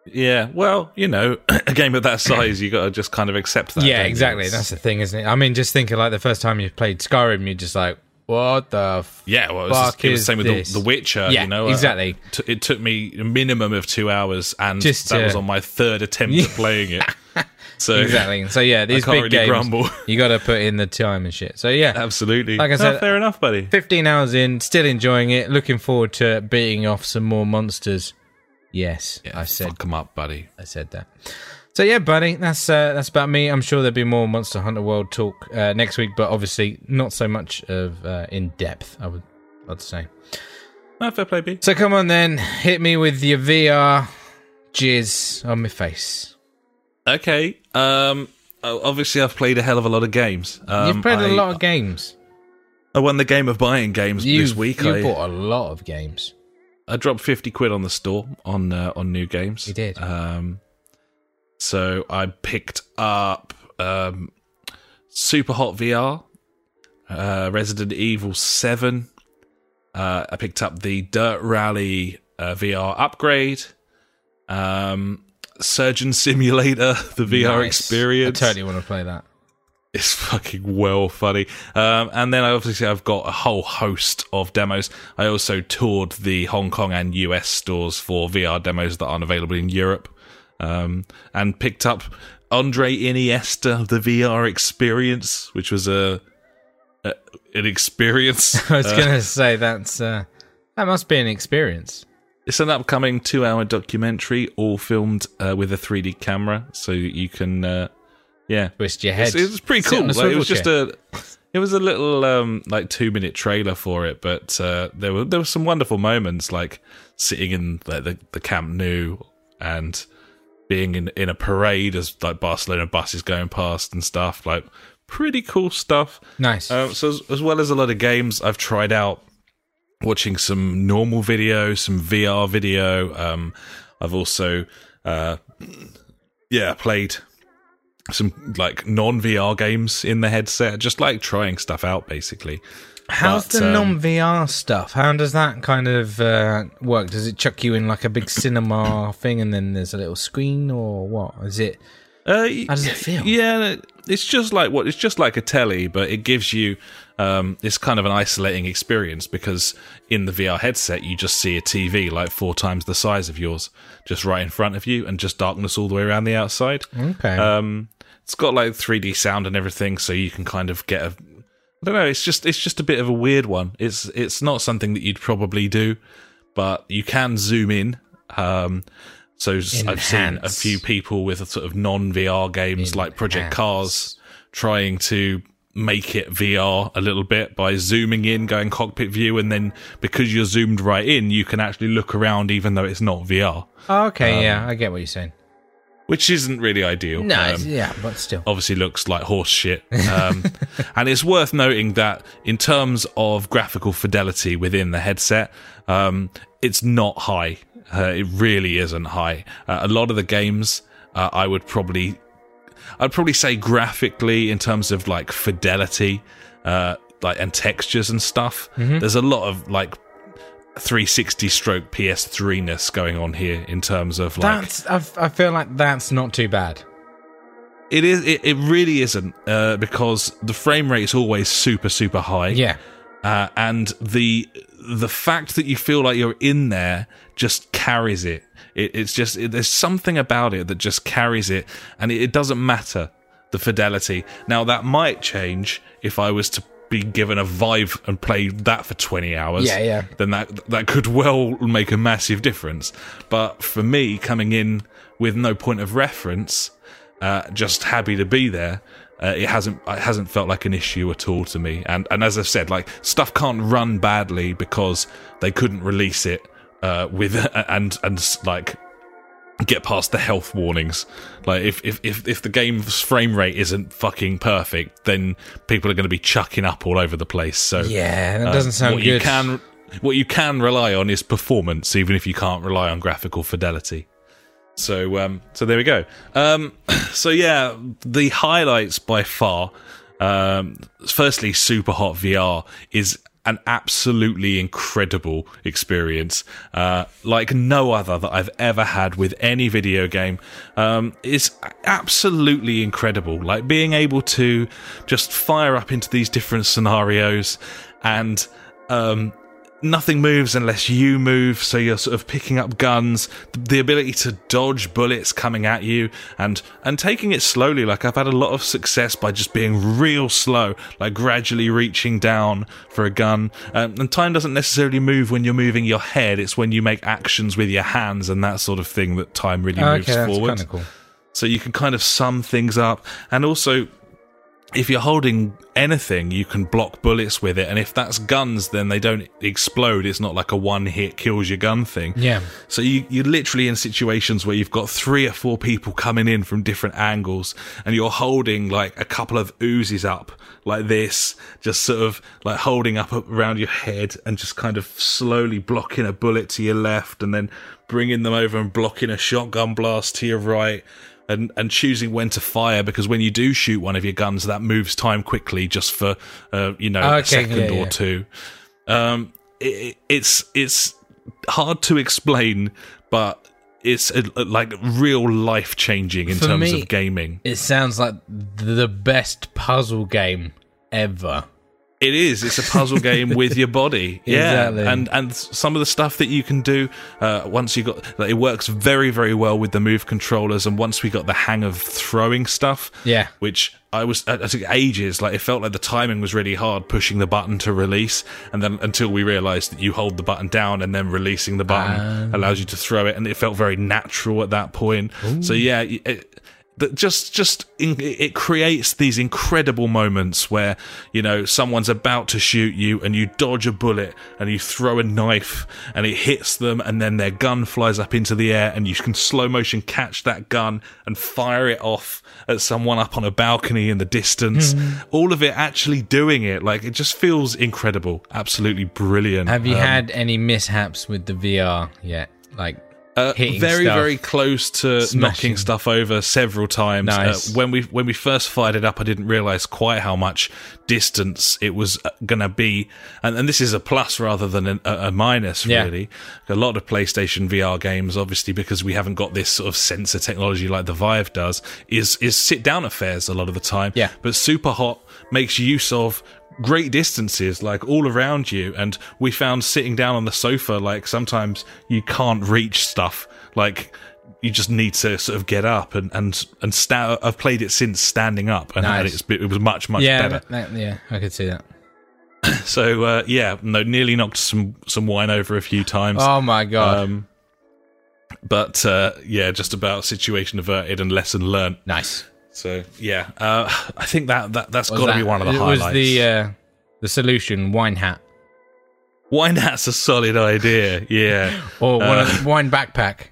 yeah. Well, you know, a game of that size, you got to just kind of accept that. yeah, don't you? exactly. That's the thing, isn't it? I mean, just thinking like the first time you played Skyrim, you're just like, what the f- Yeah, well, it was, fuck just, it was the same with the, the Witcher. Yeah, you know, exactly. Uh, t- it took me a minimum of two hours, and Just that to- was on my third attempt at playing it. So exactly. So yeah, these can't big really games, grumble. you got to put in the time and shit. So yeah, absolutely, Like I No, said- fair enough, buddy. 15 hours in, still enjoying it. Looking forward to beating off some more monsters. Yes, I said Fuck 'em up, buddy. I said that. So yeah, buddy, that's uh, that's about me. I'm sure there'll be more Monster Hunter World talk uh, next week, but obviously not so much of uh, in depth. I would I'd say. Fair play, B. So come on then, hit me with your VR jizz on my face. Okay. Um. Obviously, I've played a hell of a lot of games. Um, You've played a I- lot of games. I won the game of buying games You this week. You I, bought a lot of games. I dropped fifty quid on the store on uh, on new games. You did. Um, so I picked up um, Super Hot VR, uh, Resident Evil Seven. Uh, I picked up the Dirt Rally uh, VR upgrade, um, Surgeon Simulator, the VR Nice. experience. I totally want to play that. It's fucking well funny. Um, and then obviously I've got a whole host of demos. I also toured the Hong Kong and US stores for VR demos that aren't available in Europe. Um, and picked up Andre Iniesta, the VR experience, which was a, a an experience. I was Uh, going to say that's uh, that must be an experience. It's an upcoming two-hour documentary, all filmed uh, with a 3D camera, so you can, uh, yeah, Twist your head. It's, it was pretty Sit cool. Like, it was just chair. a, it was a little um, like two minute trailer for it, but uh, there were there were some wonderful moments, like sitting in like, the the Camp Nou and being in in a parade as like Barcelona buses going past and stuff. Like pretty cool stuff. nice. Um, so as, as well as a lot of games, I've tried out watching some normal video, some VR video. Um, I've also, uh, yeah, played some like non VR games in the headset, just like trying stuff out, basically. How's but, the um, non VR stuff? How does that kind of uh, work? Does it chuck you in like a big cinema thing, and then there's a little screen, or what? Is it? Uh, How does it feel? Yeah, it's just like what it's just like a telly, but it gives you um, it's kind of an isolating experience because in the VR headset you just see a TV like four times the size of yours, just right in front of you, and just darkness all the way around the outside. Okay. Um, it's got like 3D sound and everything, so you can kind of get a. I don't know. It's just it's just a bit of a weird one. It's it's not something that you'd probably do, but you can zoom in. Um, so I've seen a few people with sort of non VR games like Project Cars trying to make it VR a little bit by zooming in, going cockpit view, and then because you're zoomed right in, you can actually look around even though it's not VR, Oh, okay, um, yeah, I get what you're saying. Which isn't really ideal. No, Um, yeah, but still. obviously looks like horse shit. Um, and it's worth noting that in terms of graphical fidelity within the headset, um, it's not high. Uh, it really isn't high. Uh, a lot of the games, uh, I would probably, I'd probably say graphically in terms of like fidelity, uh, like and textures and stuff. There's a lot of like 360 stroke PS3 ness going on here in terms of like That's. I, I feel like that's not too bad. It is. It, it really isn't uh, because the frame rate is always super super high. Yeah. Uh, and the the fact that you feel like you're in there just carries it. it it's just it, there's something about it that just carries it, and it, it doesn't matter the fidelity. Now that might change if I was to be given a Vive and play that for 20 hours. Yeah, yeah. Then that that could well make a massive difference. But for me, coming in with no point of reference, uh, just happy to be there. Uh, it hasn't it hasn't felt like an issue at all to me, and and as I've said, like stuff can't run badly because they couldn't release it uh, with and and like get past the health warnings. Like if if if, if the game's frame rate isn't fucking perfect, then people are going to be chucking up all over the place. So Yeah, that uh, doesn't sound what good. You can what you can rely on is performance, even if you can't rely on graphical fidelity. So um, so there we go. Um, so yeah, the highlights by far. Um, firstly, Super Hot VR is an absolutely incredible experience, uh, like no other that I've ever had with any video game. Um, it's absolutely incredible. Like being able to just fire up into these different scenarios and um, nothing moves unless you move so you're sort of picking up guns. The ability to dodge bullets coming at you and and taking it slowly. Like i've had a lot of success by just being real slow like gradually reaching down for a gun. Um, and time doesn't necessarily move when you're moving your head. It's when you make actions with your hands and that sort of thing that time really moves okay, that's forward. kind of cool. so you can kind of sum things up. And also if you're holding anything, you can block bullets with it. And if that's guns, then they don't explode. It's not like a one hit kills your gun thing. Yeah. So you, you're literally in situations where you've got three or four people coming in from different angles and you're holding like a couple of Uzis up like this, just sort of like holding up around your head and just kind of slowly blocking a bullet to your left and then bringing them over and blocking a shotgun blast to your right and and choosing when to fire because when you do shoot one of your guns, that moves time quickly just for uh, you know Okay, a second yeah, or yeah. two. Um, it, it's it's hard to explain, but it's uh like real life changing in For terms me- of gaming. It sounds like the best puzzle game ever. It is. It's a puzzle game with your body. Yeah, Exactly. and and some of the stuff that you can do uh, once you got like, it works very very well with the move controllers. And once we got the hang of throwing stuff, Yeah. which I was I took ages. Like it felt like the timing was really hard pushing the button to release, and then until we realised that you hold the button down and then releasing the button allows you to throw it, and it felt very natural at that point. So yeah. It, that just just in, it creates these incredible moments where you know someone's about to shoot you and you dodge a bullet and you throw a knife and it hits them and then their gun flies up into the air and you can slow motion catch that gun and fire it off at someone up on a balcony in the distance. All of it actually doing it. Like it just feels incredible. Absolutely brilliant. Have you Um, had any mishaps with the VR yet? Like uh, very stuff. very close to Smashing. knocking stuff over several times Nice. uh, when we when we first fired it up i didn't realize quite how much distance it was uh, gonna be and, and this is a plus rather than a, a minus Yeah. really a lot of playstation vr games obviously because we haven't got this sort of sensor technology like the vive does is is sit down affairs a lot of the time Yeah. but super hot makes use of great distances like all around you and we found sitting down on the sofa like sometimes you can't reach stuff like you just need to sort of get up and and and sta- I've played it since standing up and, Nice. it's it was much much yeah, better that- yeah, I could see that. so uh, yeah no nearly knocked some some wine over a few times Oh my god, um but uh, yeah just about situation averted and lesson learnt nice. So yeah uh, I think that that that's Was got to that- be one of the it highlights Was the uh, the solution wine hat. Wine hat's a solid idea yeah. Or one Uh, of wine backpack?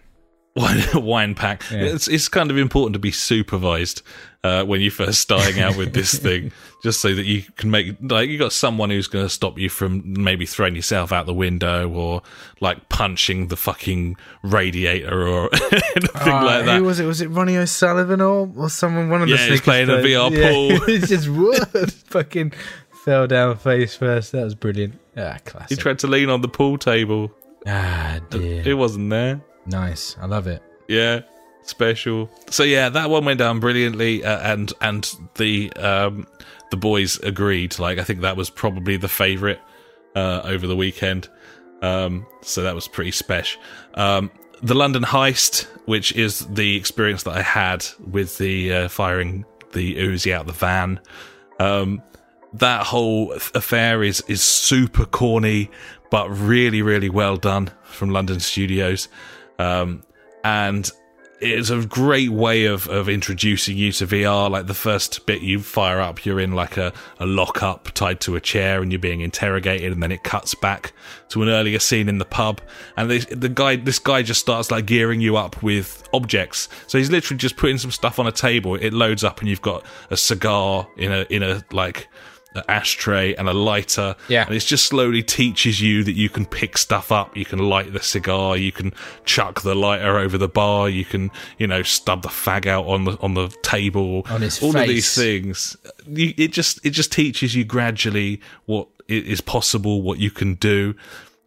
Wine, wine pack. Yeah. It's it's kind of important to be supervised uh, when you're first starting out with this thing, just so that you can make like you got someone who's going to stop you from maybe throwing yourself out the window or like punching the fucking radiator or anything Uh, like that. Who was it? Was it Ronnie O'Sullivan or, or someone? One of Yeah, the sneakers playing a players? VR Yeah. pool. it's just what fucking fell down face first. That was brilliant. Ah, classic. he tried to lean on the pool table. ah, dear. It wasn't there. Nice. I love it. Yeah, special. So yeah, that one went down brilliantly, uh, and and the um, the boys agreed. Like I think that was probably the favourite uh, over the weekend. Um, so that was pretty special. Um, the London heist, which is the experience that I had with the uh, firing the Uzi out the van. Um, that whole affair is is super corny, but really, really well done from London Studios. Um, and it's a great way of, of introducing you to VR. Like the first bit you fire up, you're in like a, a lockup tied to a chair and you're being interrogated, and then it cuts back to an earlier scene in the pub. And this, the guy, this guy just starts like gearing you up with objects. So he's literally just putting some stuff on a table. It loads up, and you've got a cigar in a in a like an ashtray and a lighter. Yeah. And it just slowly teaches you that you can pick stuff up. You can light the cigar. You can chuck the lighter over the bar. You can, you know, stub the fag out on the on the table. On his All of these things. You, it just it just teaches you gradually what i- possible, what you can do.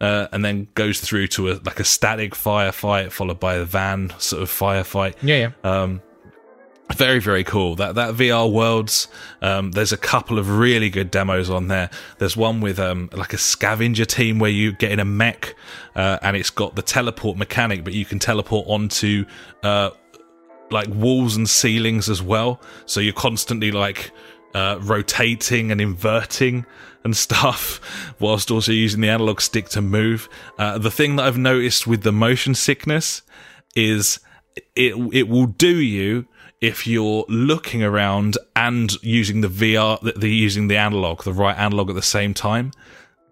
Uh, and then goes through to a like a static firefight followed by a van sort of firefight Yeah, yeah. um, very very cool. That that VR worlds um, there's a couple of really good demos on there. There's one with um, like a scavenger team where you get in a mech uh, and it's got the teleport mechanic but you can teleport onto uh, like walls and ceilings as well. So you're constantly like uh, rotating and inverting and stuff whilst also using the analog stick to move. Uh, the thing that i've noticed with the motion sickness is it it will do you if you're looking around and using the VR, the, the using the analog, the right analog at the same time,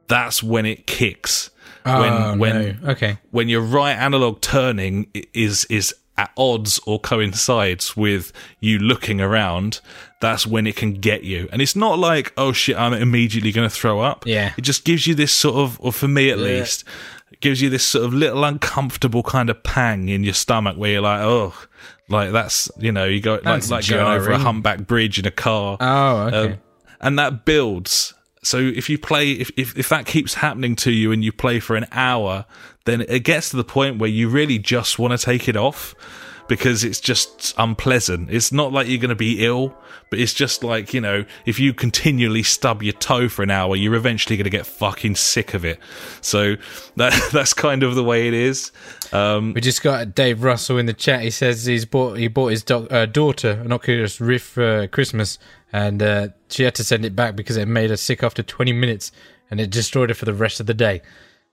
that's when it kicks. Oh, when ah, when no. Okay. when your right analog turning is is at odds or coincides with you looking around, that's when it can get you. And it's not like, oh shit, I'm immediately going to throw up. Yeah. It just gives you this sort of, or for me at least, gives you this sort of little uncomfortable kind of pang in your stomach where you're like, oh, like that's, you know, you go like, That's like going over a humpback bridge in a car Oh, okay. um, and that builds. So if you play, if, if if that keeps happening to you and you play for an hour, then it gets to the point where you really just want to take it off because it's just unpleasant. It's not like you're going to be ill, but it's just like you know, if you continually stub your toe for an hour, you're eventually going to get fucking sick of it. So that that's kind of the way it is. Um, We just got Dave Russell in the chat. He says he's bought he bought his doc, uh, daughter an Oculus Rift for Christmas, and uh, she had to send it back because it made her sick after 20 minutes, and it destroyed her for the rest of the day.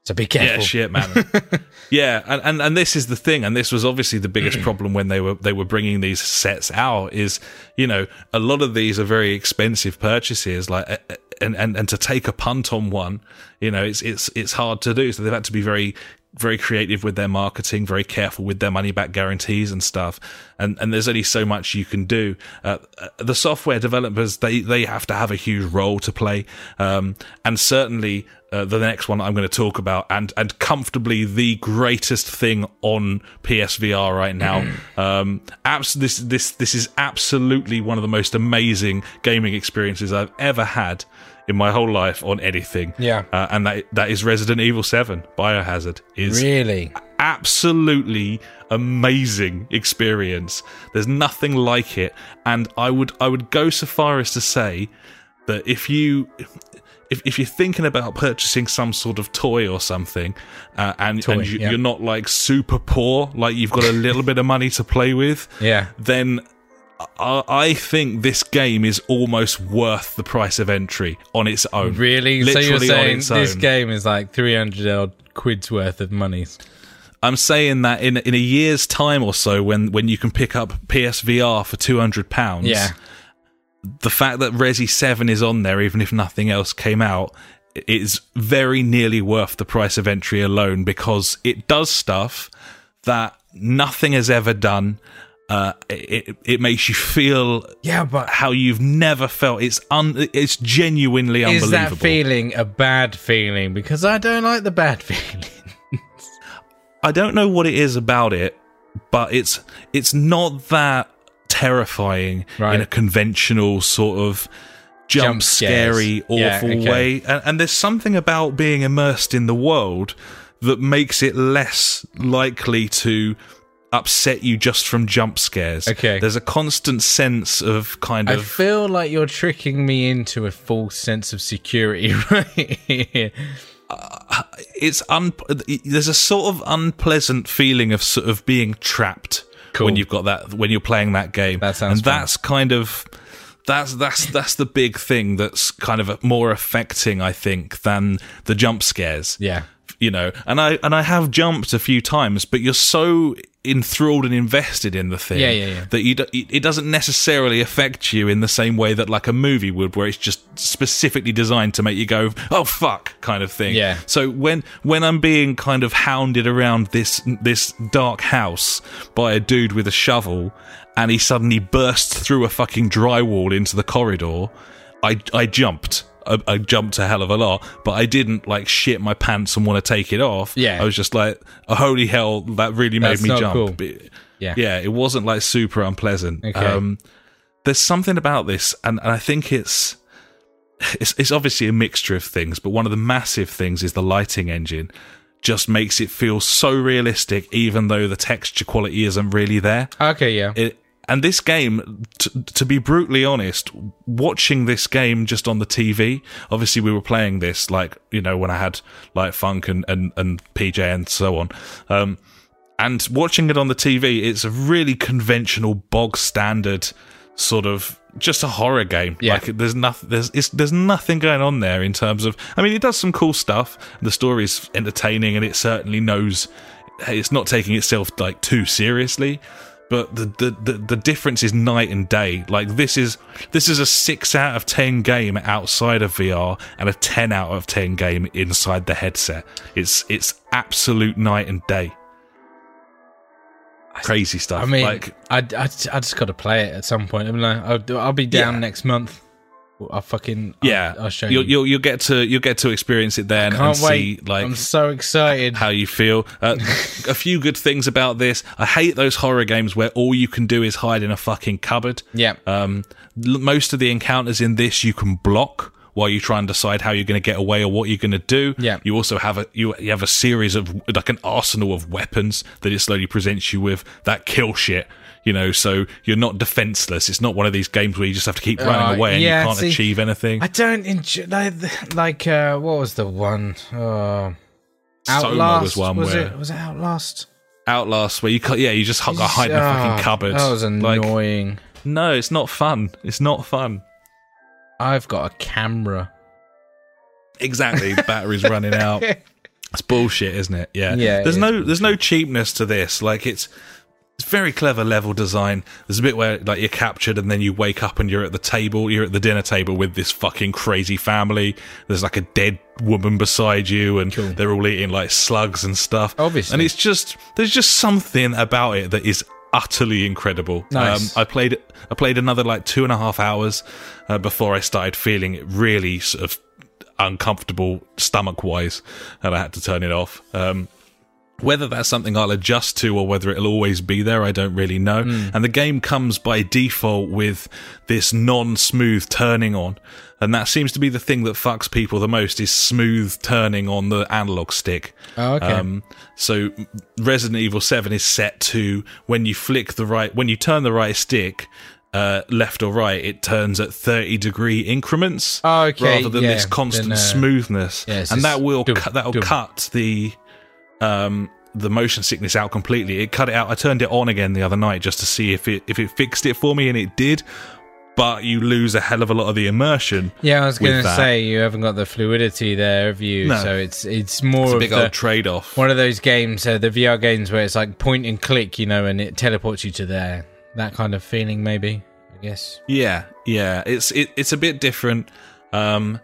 So be careful. Yeah, shit, man. yeah, and, and and this is the thing, and this was obviously the biggest mm. problem when they were they were bringing these sets out. Is you know a lot of these are very expensive purchases, like and and and to take a punt on one, you know, it's it's it's hard to do. So they've had to be very very creative with their marketing, very careful with their money back guarantees and stuff. And and there's only so much you can do. Uh, uh, the software developers they they have to have a huge role to play, um, and certainly uh, the next one I'm going to talk about, and and comfortably the greatest thing on PSVR right now. um, abs- this this this is absolutely one of the most amazing gaming experiences I've ever had in my whole life on anything. Yeah. uh, and that that is Resident Evil Seven Biohazard is Really? absolutely amazing experience. There's nothing like it, and I would I would go so far as to say that if you if, if you're thinking about purchasing some sort of toy or something, uh, and, Toy, and you, yeah. you're not like super poor, like you've got a little bit of money to play with, Yeah. then I, I think this game is almost worth the price of entry on its own. Really? so you're saying this game is like 300 odd quid's worth of money? I'm saying that in in a year's time or so, when when you can pick up PSVR for two hundred pounds, Yeah. the fact that Resi Seven is on there, even if nothing else came out, is very nearly worth the price of entry alone because it does stuff that nothing has ever done. Uh, it it makes you feel Yeah, but how you've never felt. It's un, it's genuinely is unbelievable. that feeling a bad feeling? Because I don't like the bad feeling. I don't know what it is about it, but it's it's not that terrifying Right. in a conventional sort of jump, Jump scares. scary, Yeah, awful okay. way. And, and there's something about being immersed in the world that makes it less likely to upset you just from jump scares. Okay. There's a constant sense of kind of. I feel like you're tricking me into a false sense of security right here. it's un there's a sort of unpleasant feeling of sort of being trapped Cool. when you've got that when you're playing that game That sounds and that's kind of that's that's that's the big thing that's kind of more affecting i think than the jump scares Yeah. you know and i and i have jumped a few times but you're so enthralled and invested in the thing Yeah, yeah, yeah. that you do, it doesn't necessarily affect you in the same way that like a movie would where it's just specifically designed to make you go oh fuck kind of thing Yeah. so when when i'm being kind of hounded around this this dark house by a dude with a shovel and he suddenly bursts through a fucking drywall into the corridor i i jumped I, I jumped a hell of a lot, but I didn't like shit my pants and want to take it off. Yeah. I was just like, oh, holy hell, that really made That's me jump. cool. But- Yeah. yeah, it wasn't like super unpleasant. Okay. Um, there's something about this, and, and I think it's, it's it's obviously a mixture of things, but one of the massive things is the lighting engine. Just makes it feel so realistic, even though the texture quality isn't really there. Okay, yeah. It, and this game, t- to be brutally honest, watching this game just on the TV, obviously we were playing this like, you know, when I had like Funk and, and, and PJ and so on. Um, and watching it on the TV, it's a really conventional, bog standard sort of just a horror game. Yeah. Like there's nothing, there's it's, there's nothing going on there in terms of. I mean, it does some cool stuff. The story is entertaining, and it certainly knows it's not taking itself like too seriously. But the, the, the, the difference is night and day. Like this is this is a six out of ten game outside of VR and a ten out of ten game inside the headset. It's it's absolute night and day. Crazy stuff. I mean, like I, I, I just got to play it at some point. I mean, I'll, I'll be down Yeah. next month. I'll fucking yeah, I'll, I'll show you'll, you. you'll you'll get to you'll get to experience it then and Can't see wait! like I'm so excited. how you feel. Uh, a few good things about this. I hate those horror games where all you can do is hide in a fucking cupboard. Yeah. Um, l- most of the encounters in this you can block while you try and decide how you're going to get away or what you're going to do. Yeah. You also have a you, you have a series of like an arsenal of weapons that it slowly presents you with that kill shit. You know, so you're not defenseless. It's not one of these games where you just have to keep running Uh, away and yeah, you can't see, achieve anything. I don't enjoy like, like uh, what was the one? Oh, Soma Outlast was one was where it? Was it Outlast? Outlast, where you yeah, you just got to hide in a fucking cupboard. That was Like, annoying. no, it's not fun. It's not fun. I've got a camera. Exactly. Battery's running out. It's bullshit, isn't it? Yeah. Yeah, it There's is no there's no cheapness to this. Like it's it's very clever level design. There's a bit where like you're captured and then you wake up and you're at the table, you're at the dinner table with this fucking crazy family. There's like a dead woman beside you and Cool. they're all eating like slugs and stuff. Obviously. And it's just there's just something about it that is utterly incredible. Nice. Um, I played I played another like two and a half hours uh, before I started feeling it really sort of uncomfortable stomach wise, and I had to turn it off. Um, whether that's something I'll adjust to or whether it'll always be there, I don't really know. And the game comes by default with this non-smooth turning on, and that seems to be the thing that fucks people the most is smooth turning on the analog stick. Oh, okay. Um, so Resident Evil 7 is set to when you flick the right, when you turn the right stick, uh, left or right, it turns at 30 degree increments Oh, okay, rather than yeah, this constant then, uh, smoothness. yeah, and that will cut, that'll cut the um, the motion sickness out completely. It cut it out. I turned it on again the other night just to see if it if it fixed it for me, and it did. But you lose a hell of a lot of the immersion. yeah, I was going to say you haven't got the fluidity there, of you? No. So it's it's more It's a big old trade off. one of those games, uh, the VR games where it's like point and click, you know, and it teleports you to there. That kind of feeling, maybe. I guess. Yeah, yeah, it's it, it's a bit different. Um,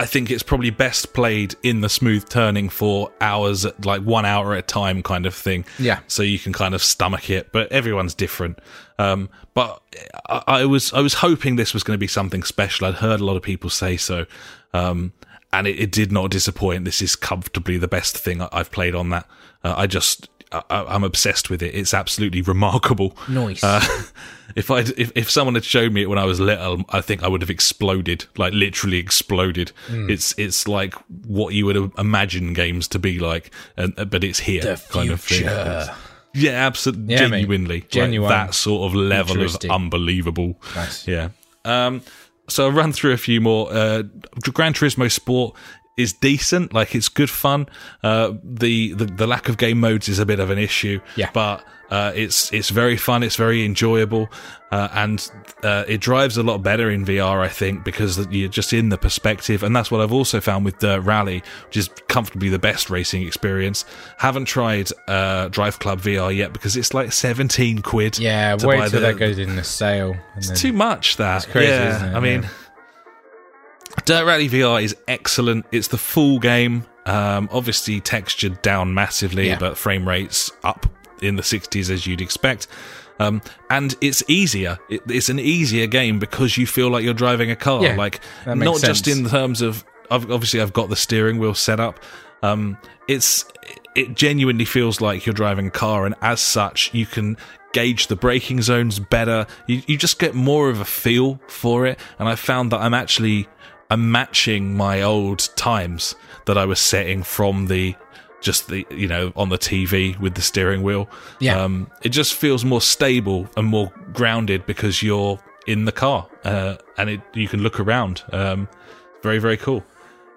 I think it's probably best played in the smooth turning for hours, like one hour at a time, kind of thing. Yeah. so you can kind of stomach it. But everyone's different. Um, but I, I was I was hoping this was going to be something special. I'd heard a lot of people say so, um, and it, it did not disappoint. This is comfortably the best thing I- I've played on that. Uh, I just I, I'm obsessed with it. It's absolutely remarkable. Nice. Uh, if I if if someone had showed me it when I was little, I think I would have exploded, like literally exploded. Hmm. It's it's like what you would imagine games to be like, and uh, but it's here, The kind of thing. Yeah, absolutely, Yeah, genuinely, like Genuine. that sort of level of unbelievable. Nice. Yeah. Um. So I'll run through a few more. Uh, Gran Turismo Sport is decent, like it's good fun. Uh, the, the the lack of game modes is a bit of an issue. Yeah. But uh, it's it's very fun. It's very enjoyable, uh, and uh, it drives a lot better in VR. I think because you're just in the perspective, and that's what I've also found with Dirt Rally, which is comfortably the best racing experience. Haven't tried uh, Drive Club VR yet because it's like seventeen quid. Yeah, wait till the- that goes in the sale. Then, it's too much. That crazy, yeah. isn't it? I mean, Yeah. Dirt Rally VR is excellent. It's the full game. Um, obviously textured down massively, Yeah. but frame rates up in the 60s as you'd expect. Um, and it's easier. It, it's an easier game because you feel like you're driving a car. Yeah, like not just in terms of I've, obviously I've got the steering wheel set up. Um, it's it genuinely feels like you're driving a car, and as such, you can gauge the braking zones better. You you just get more of a feel for it, and I found that I'm actually I'm matching my old times that I was setting from the just the you know on the TV with the steering wheel. Yeah. Um, it just feels more stable and more grounded because you're in the car uh, and it you can look around. Um, very very cool.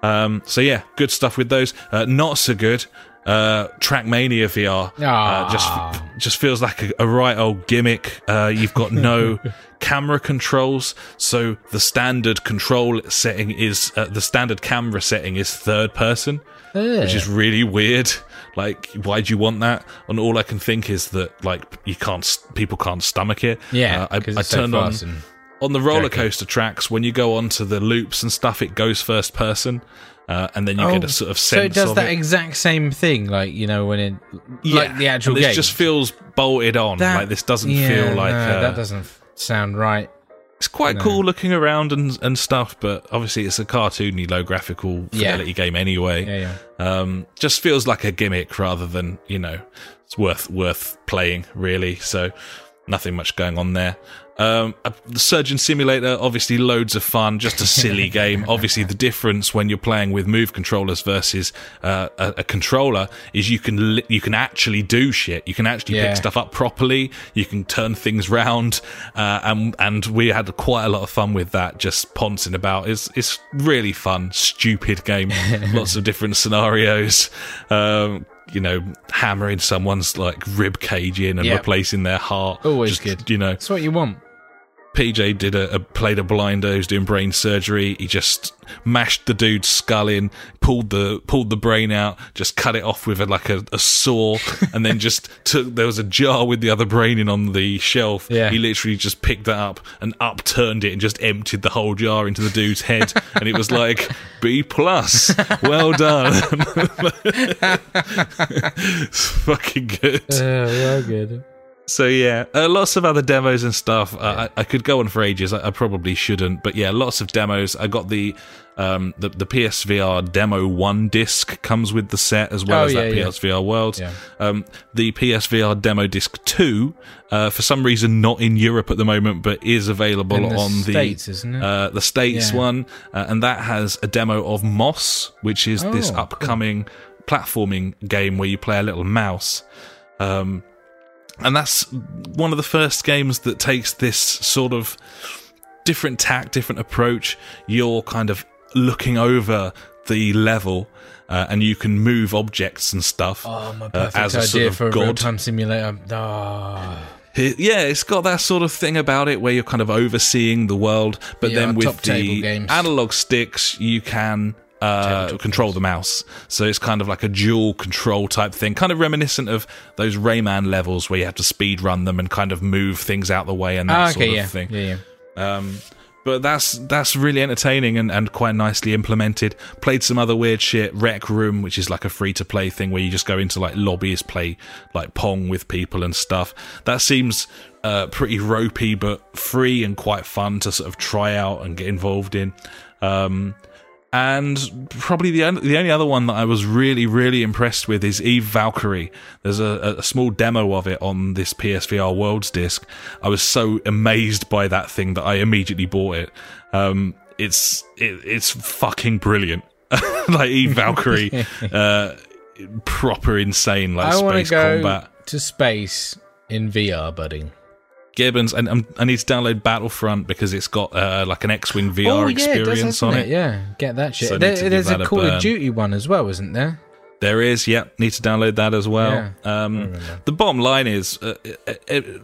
Um, so yeah, good stuff with those. Uh, not so good. Uh, Trackmania VR uh, Ah. just just feels like a, a right old gimmick. Uh, you've got no camera controls, so the standard control setting is uh, the standard camera setting is third person. which is really weird. Like, why do you want that? And all I can think is that like you can't, people can't stomach it. Yeah, Uh, I, I it's so turned on and- on the roller coaster tracks when you go onto the loops and stuff. It goes first person, uh, and then you get a sort of sense Oh, so it does that it. exact same thing, like you know when it, Yeah, like the actual and game. This just feels bolted on. That- like this doesn't Yeah, feel like no, that doesn't sound right. It's quite No. cool looking around and and stuff, but obviously it's a cartoony, low graphical Yeah. game anyway. Yeah, yeah. Um, just feels like a gimmick rather than you know it's worth worth playing really. So nothing much going on there. Um, uh, the Surgeon Simulator, obviously loads of fun, just a silly game. Obviously, the difference when you're playing with Move controllers versus uh, a, a controller is you can li- you can actually do shit. You can actually Yeah. pick stuff up properly. You can turn things round, uh, and and we had quite a lot of fun with that. Just poncing about. It's it's really fun, stupid game. Lots of different scenarios. Um, you know, hammering someone's like rib cage in and Yep. replacing their heart. Always Just, good. You know, That's what you want. PJ did a, a played a blinder who's doing brain surgery. He just mashed the dude's skull in, pulled the pulled the brain out, just cut it off with a, like a, a saw, and then just took. There was a jar with the other brain in on the shelf. Yeah. He literally just picked that up and upturned it and just emptied the whole jar into the dude's head, and it was like B plus. Well done. it's fucking good. Uh, well, good. So yeah, uh, lots of other demos and stuff. Uh, I, I could go on for ages. I, I probably shouldn't, but yeah, lots of demos. I got the um, the, the PSVR demo one disc comes with the set as well Oh, as yeah, that yeah. PSVR Worlds. Yeah. Um, the PSVR demo disc two, uh, for some reason not in Europe at the moment, but is available the on States, the isn't it? uh, the states Yeah. one, uh, and that has a demo of Moss, which is this Oh, cool. upcoming platforming game where you play a little mouse. Um, and that's one of the first games that takes this sort of different tack, different approach. You're kind of looking over the level, uh, and you can move objects and stuff. Oh, my uh, perfect as a idea sort of for a god. real time simulator. Oh, It- yeah, it's got that sort of thing about it where you're kind of overseeing the world, but Yeah, then with the games. analog sticks, you can uh, control the mouse. So it's kind of like a dual control type thing, kind of reminiscent of those Rayman levels where you have to speed run them and kind of move things out the way and that Ah, sort of yeah. thing. yeah, yeah. Um, but that's that's really entertaining and, and quite nicely implemented. Played some other weird shit. Rec Room, which is like a free to play thing where you just go into like lobbies, play like Pong with people and stuff. That seems uh, pretty ropey, but free and quite fun to sort of try out and get involved in. Um, and probably the only, the only other one that I was really really impressed with is Eve Valkyrie. There's a, a small demo of it on this PSVR Worlds disc. I was so amazed by that thing that I immediately bought it. Um, it's it, it's fucking brilliant. like Eve Valkyrie, uh, proper insane like I space go combat. to space in VR, buddy. Gibbons, and I'm, I need to download Battlefront because it's got uh, like an X-wing VR oh, yeah, it does, experience on it? Yeah, get that shit. So There- there's that a a Call burn. of Duty one as well, isn't there? There is, yeah. Need to download that as well. Yeah, um, the bottom line is, uh, it, it,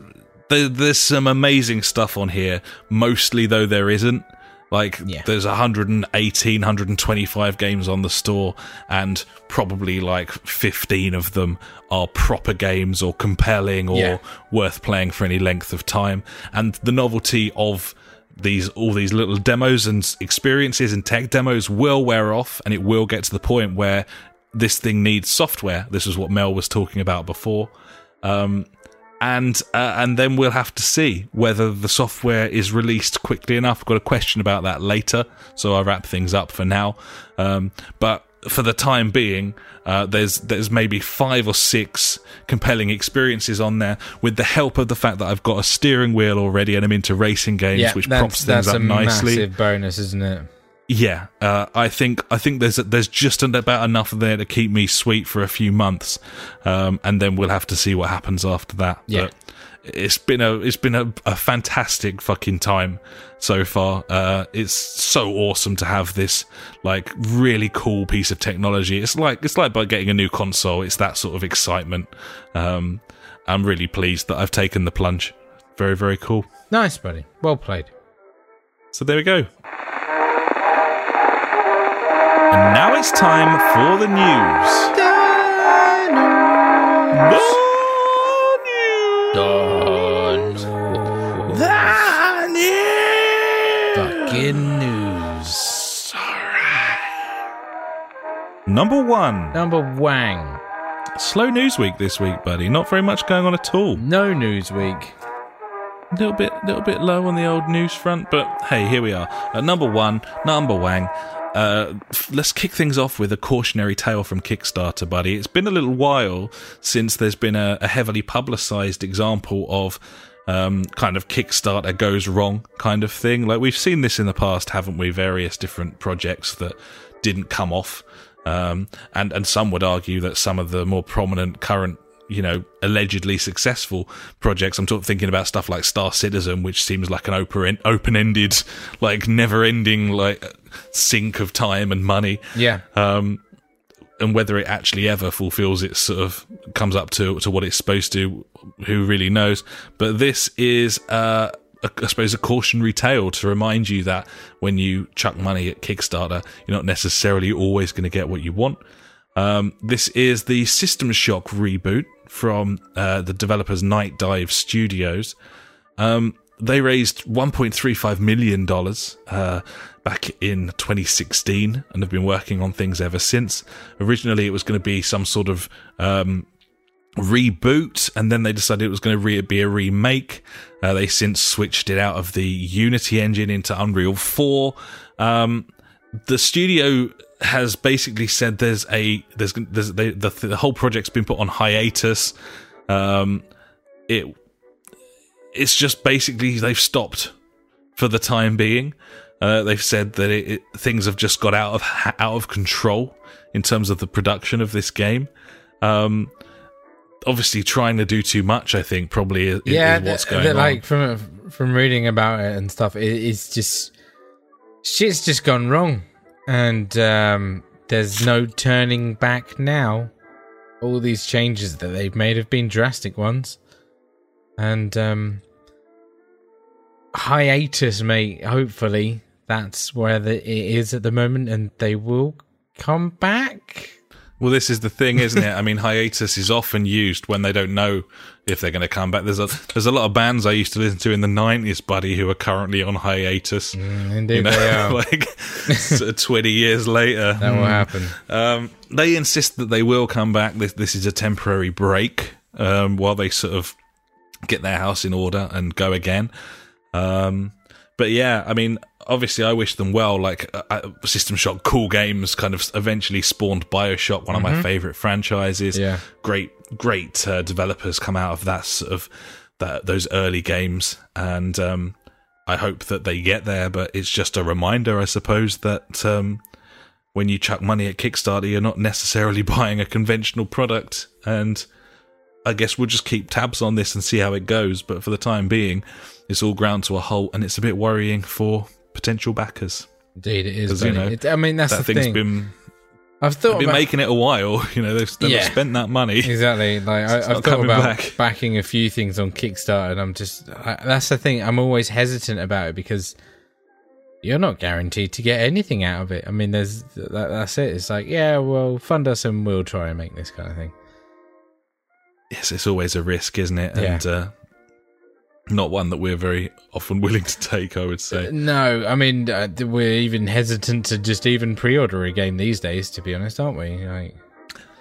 there, there's some amazing stuff on here. Mostly, though, there isn't. Like, Yeah. there's 118, 125 games on the store, and probably like 15 of them are proper games or compelling or Yeah. worth playing for any length of time. And the novelty of these all these little demos and experiences and tech demos will wear off and it will get to the point where this thing needs software this is what mel was talking about before um, and uh, and then we'll have to see whether the software is released quickly enough. I've got a question about that later, so I'll wrap things up for now. Um, but for the time being, uh, there's there's maybe five or six compelling experiences on there. With the help of the fact that I've got a steering wheel already and I'm into racing games, yeah, which props things that's up a nicely. massive bonus, isn't it? Yeah, uh, I think I think there's there's just about enough there to keep me sweet for a few months, um, and then we'll have to see what happens after that. Yeah. But it's been a it's been a, a fantastic fucking time so far. Uh, it's so awesome to have this like really cool piece of technology. It's like it's like by getting a new console. It's that sort of excitement. Um, I'm really pleased that I've taken the plunge. Very very cool. Nice, buddy. Well played. So there we go. And now it's time for the news. The Number one. Number Wang. Slow news week this week, buddy. Not very much going on at all. No news week. A little bit, little bit low on the old news front, but hey, here we are. At number one, number Wang. Uh, f- let's kick things off with a cautionary tale from Kickstarter, buddy. It's been a little while since there's been a, a heavily publicized example of um, kind of Kickstarter goes wrong kind of thing. Like we've seen this in the past, haven't we? Various different projects that didn't come off. Um, and, and some would argue that some of the more prominent current you know, allegedly successful projects. I'm talking thinking about stuff like Star Citizen, which seems like an open open ended, like never ending, like sink of time and money. Yeah. Um, and whether it actually ever fulfills its sort of comes up to to what it's supposed to, who really knows? But this is, uh, I suppose, a cautionary tale to remind you that when you chuck money at Kickstarter, you're not necessarily always going to get what you want. Um, this is the System Shock reboot from uh, the developers Nightdive Studios. Um, they raised 1.35 million dollars uh, back in 2016 and have been working on things ever since. Originally, it was going to be some sort of um, reboot, and then they decided it was going to re- be a remake. Uh, they since switched it out of the Unity engine into Unreal 4. Um, the studio has basically said there's a there's there's they, the the whole project's been put on hiatus. Um, it it's just basically they've stopped for the time being. Uh, they've said that it, it, things have just got out of out of control in terms of the production of this game. Um, obviously, trying to do too much, I think, probably is, yeah, is what's going th- on. like from from reading about it and stuff, it, it's just shit's just gone wrong, and um, there's no turning back now. All these changes that they've made have been drastic ones, and um, hiatus, mate. Hopefully, that's where the, it is at the moment, and they will come back. Well, this is the thing, isn't it? I mean, hiatus is often used when they don't know if they're going to come back. There's a there's a lot of bands I used to listen to in the '90s, buddy, who are currently on hiatus. Mm, indeed, you know, they are. like 20 years later. that will happen. Um, they insist that they will come back. This this is a temporary break um, while they sort of get their house in order and go again. Um, but yeah, I mean, obviously, I wish them well. Like uh, uh, System Shock, cool games, kind of eventually spawned Bioshock, one of my favorite franchises. Yeah. great, great uh, developers come out of that sort of that those early games, and um, I hope that they get there. But it's just a reminder, I suppose, that um, when you chuck money at Kickstarter, you're not necessarily buying a conventional product. And I guess we'll just keep tabs on this and see how it goes. But for the time being, it's all ground to a halt, and it's a bit worrying for potential backers. Indeed, it is. you know, It- I mean, that's that the thing's thing. been I've thought been about making it a while. You know, they've, they've Yeah. spent that money. exactly. Like I, I've not thought about back. backing a few things on Kickstarter, and I'm just I, that's the thing. I'm always hesitant about it because you're not guaranteed to get anything out of it. I mean, there's that, that's it. It's like, yeah, well, fund us and we'll try and make this kind of thing. Yes, it's always a risk, isn't it? Yeah. And uh, not one that we're very often willing to take. I would say. No, I mean, uh, we're even hesitant to just even pre-order a game these days. To be honest, aren't we? Like,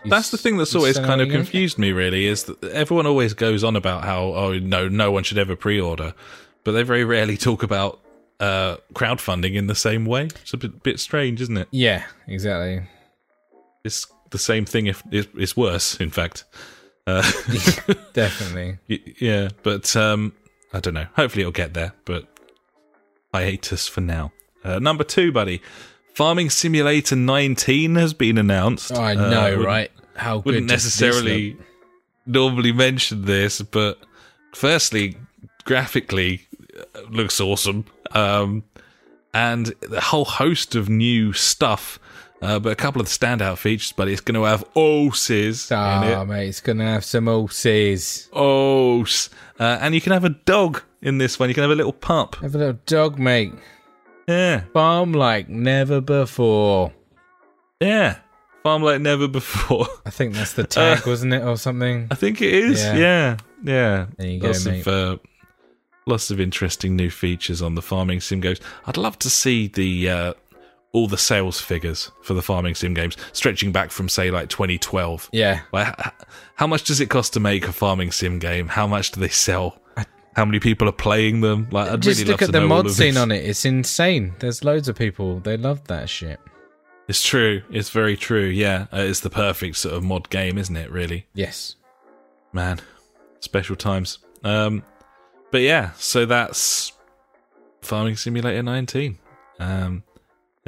That's the thing that's always kind of confused me. Really, is that everyone always goes on about how oh no, no one should ever pre-order, but they very rarely talk about uh, crowdfunding in the same way. It's a bit, bit strange, isn't it? Yeah, exactly. It's the same thing. If it's worse, in fact. Uh, Definitely. yeah, but um, I don't know. Hopefully, it'll get there. But hiatus for now. Uh, number two, buddy. Farming Simulator 19 has been announced. Oh, I Uh, know, wouldn't- right? How good wouldn't necessarily normally mention this, but firstly, graphically, uh, looks awesome. Um, and a whole host of new stuff. Uh, but a couple of the standout features, but it's going to have OSIS in Ah, mate, it's gonna have some OCs. Os. Uh, and you can have a dog in this one. You can have a little pup. Have a little dog, mate. Yeah. Farm like never before. Yeah, farm like never before. I think that's the tag, wasn't it, or something? I think it is. Yeah. Yeah, yeah. There you go, lots mate. of uh, lots of interesting new features on the farming sim goes. I'd love to see the uh, all the sales figures for the farming sim games stretching back from say like 2012. Yeah, Like, how much does it cost to make a farming sim game? How much do they sell? How many people are playing them? Like, I'd just really look at the mod scene on it. It's insane. There's loads of people. They love that shit. It's true. It's very true. Yeah, uh, it's the perfect sort of mod game, isn't it? Really. Yes. man special times um but yeah so that's farming simulator 19 um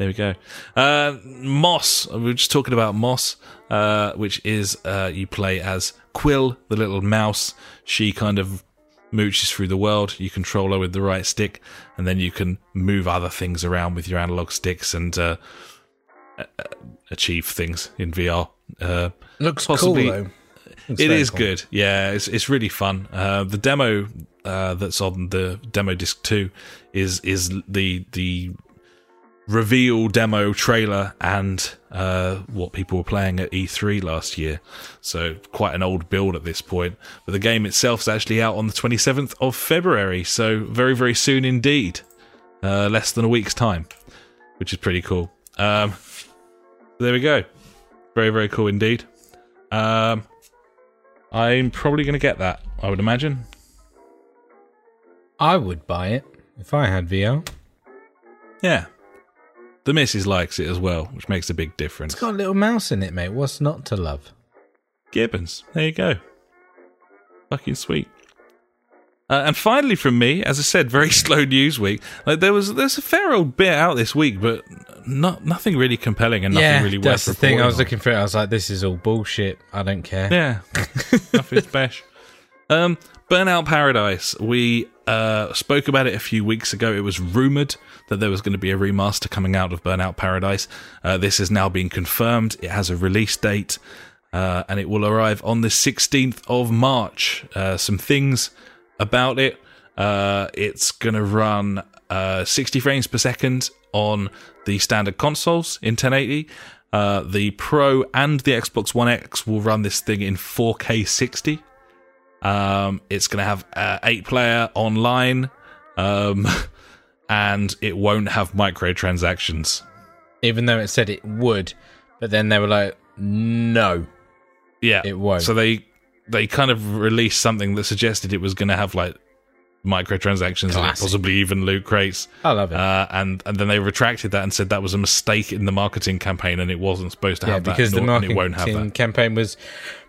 there we go uh moss we were just talking about moss uh which is uh you play as quill the little mouse she kind of mooches through the world you control her with the right stick and then you can move other things around with your analog sticks and uh, achieve things in vr uh Looks Possibly- cool though. Looks it is cool. good. Yeah, it's it's really fun. Uh, the demo uh, that's on the demo disc two is is the the reveal demo trailer and uh, what people were playing at E3 last year. So quite an old build at this point. But the game itself is actually out on the 27th of February. So very very soon indeed. Uh, less than a week's time, which is pretty cool. Um, there we go. Very very cool indeed. Um, I'm probably going to get that. I would imagine. I would buy it if I had VR. Yeah. The missus likes it as well, which makes a big difference. It's got a little mouse in it, mate. What's not to love? Gibbons. There you go. Fucking sweet. Uh, and finally, from me, as I said, very slow news week. Like there was there's a fair old bit out this week, but not nothing really compelling and nothing yeah, really worth that's the thing. I was on. looking for it. I was like, this is all bullshit. I don't care. Yeah, nothing special. Um, Burnout Paradise. We uh, spoke about it a few weeks ago. It was rumored that there was going to be a remaster coming out of Burnout Paradise. Uh, this has now been confirmed. It has a release date, uh, and it will arrive on the 16th of March. Uh, some things about it. Uh, it's going to run uh, 60 frames per second on the standard consoles in 1080. Uh, the Pro and the Xbox One X will run this thing in 4K 60. Um, it's going to have uh, eight player online, um, and it won't have microtransactions. Even though it said it would, but then they were like, no, Yeah, it won't. So they they kind of released something that suggested it was going to have like microtransactions and possibly even loot crates. I love it. Uh, and and then they retracted that and said that was a mistake in the marketing campaign and it wasn't supposed to yeah, have that. because the nor- and it won't marketing campaign was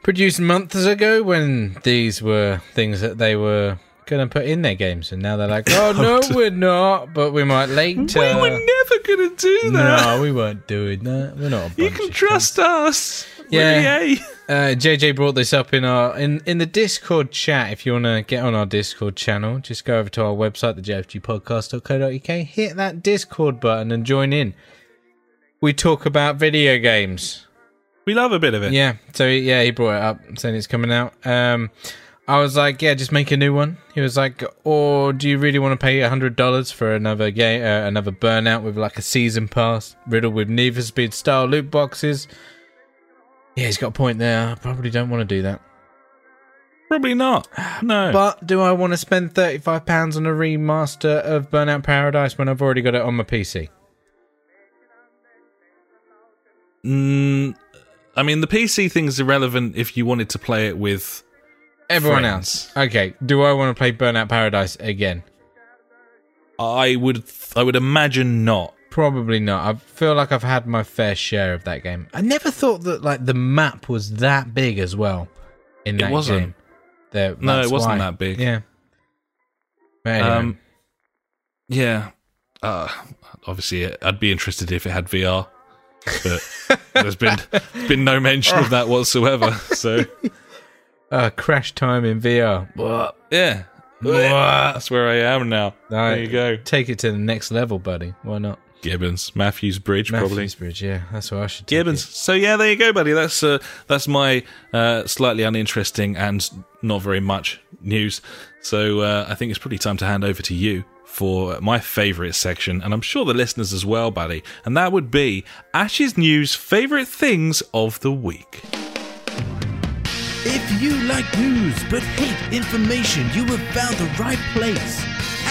produced months ago when these were things that they were going to put in their games, and now they're like, oh no, we're not, but we might later. we were never going to do that. no, we weren't doing that. We're not. You can trust us. Yeah. Uh, JJ brought this up in our in, in the Discord chat. If you want to get on our Discord channel, just go over to our website, thejfgpodcast.co.uk, hit that Discord button and join in. We talk about video games. We love a bit of it. Yeah, so yeah, he brought it up saying it's coming out. Um, I was like, yeah, just make a new one. He was like, or do you really want to pay a hundred dollars for another game, uh, another Burnout with like a season pass riddled with Need for Speed style loot boxes? Yeah, he's got a point there. I probably don't want to do that. Probably not. No. But do I want to spend thirty five pounds on a remaster of Burnout Paradise when I've already got it on my PC? Mm, I mean, the PC thing's irrelevant if you wanted to play it with. Everyone Friends. else, okay. Do I want to play Burnout Paradise again? I would. I would imagine not. Probably not. I feel like I've had my fair share of that game. I never thought that like the map was that big as well. In that wasn't. game, There- No, it wasn't why. that big. Yeah. Anyway, Um, yeah. Uh, obviously, I'd be interested if it had VR, but there's been been no mention of that whatsoever. So uh, crash time in VR. What? yeah, that's where I am now. There you go, Take it to the next level, buddy. Why not? Gibbons, Matthews Bridge, probably. Matthews Bridge. Yeah, that's what I should. take Gibbons. So yeah, there you go, buddy. That's uh, that's my uh, slightly uninteresting and not very much news. So uh, I think it's probably time to hand over to you. for my favourite section, and I'm sure the listeners as well, buddy. And that would be Ash's News favourite things of the week. If you like news but hate information, you have found the right place.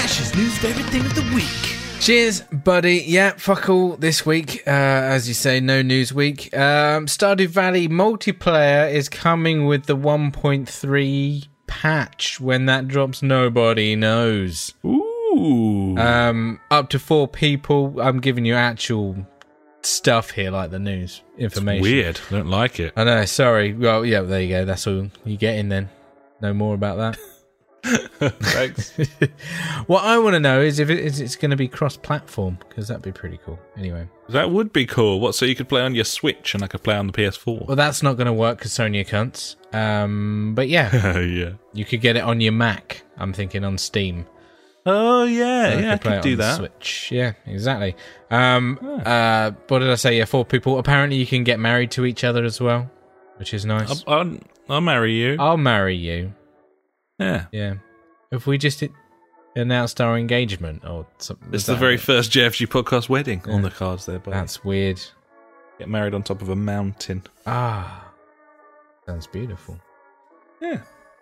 Ash's News favorite thing of the week. Cheers, buddy. Yeah, fuck all this week. Uh, as you say, no news week. Um, Stardew Valley multiplayer is coming with the 1.3 patch. When that drops, nobody knows. Ooh. Um, up to four people. I'm giving you actual stuff here, like the news information. Weird. I don't like it. I know. Sorry. Well, yeah. There you go. That's all you get in then. No more about that. Thanks. what I want to know is if it, is it's going to be cross-platform because that'd be pretty cool. Anyway, that would be cool. What? So you could play on your Switch and I could play on the PS4. well, that's not going to work because Sony cunts. Um, but yeah, yeah. you could get it on your Mac. I'm thinking on Steam. Oh yeah, So yeah. I play could do that. Switch. Yeah, exactly. Um, uh, what did I say? Yeah, four people. Apparently, you can get married to each other as well, which is nice. I'll, I'll, I'll marry you. I'll marry you. Yeah. Yeah. If we just i- announced our engagement or something. It's the very first JFG podcast wedding on the cards there, but That's weird. get married on top of a mountain. Ah, sounds beautiful. Yeah.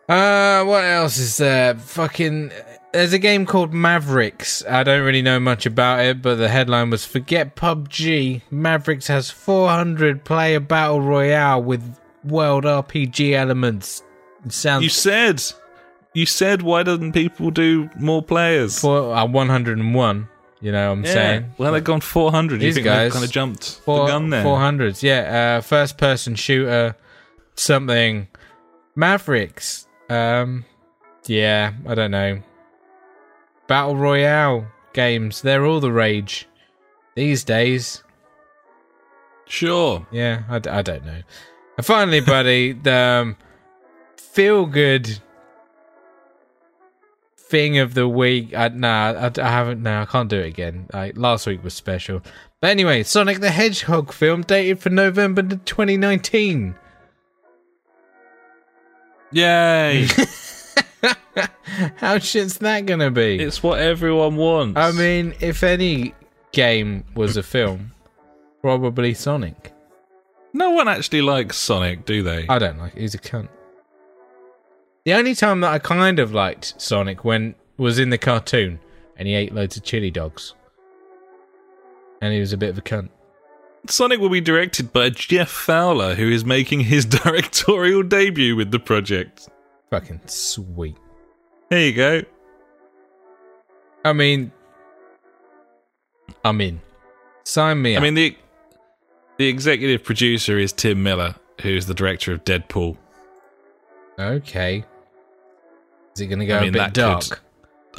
Uh, what else is there? Fucking, there's a game called Mavericks. I don't really know much about it, but the headline was "Forget PUBG. Mavericks has 400 player battle royale with world RPG elements." Sounds You said, you said, why doesn't people do more players? for uh, 101. You know what I'm yeah. saying? Well, they've gone 400. You think guys- they've kind of jumped Four, the gun there? 400s, yeah. Uh, first person shooter, something. Mavericks. Um, yeah, I don't know. Battle Royale games, they're all the rage these days. Sure. Yeah, I, d- I don't know. And finally, buddy, the um, feel good thing of the week. I, nah, I, I haven't. No, I can't do it again. I, last week was special. But anyway, Sonic the Hedgehog film dated for November 2019. Yay! How shit's that gonna be? it's what everyone wants. I mean, if any game was a film, probably Sonic. no one actually likes Sonic, do they? I don't like. it. He's a cunt. The only time that I kind of liked Sonic when was in the cartoon, and he ate loads of chili dogs, and he was a bit of a cunt. Sonic will be directed by Jeff Fowler, who is making his directorial debut with the project. Fucking sweet. There you go. I mean, I'm in. Sign me I up. mean the the executive producer is Tim Miller, who's the director of Deadpool. Okay. Is it going to go I mean, a bit dark? could-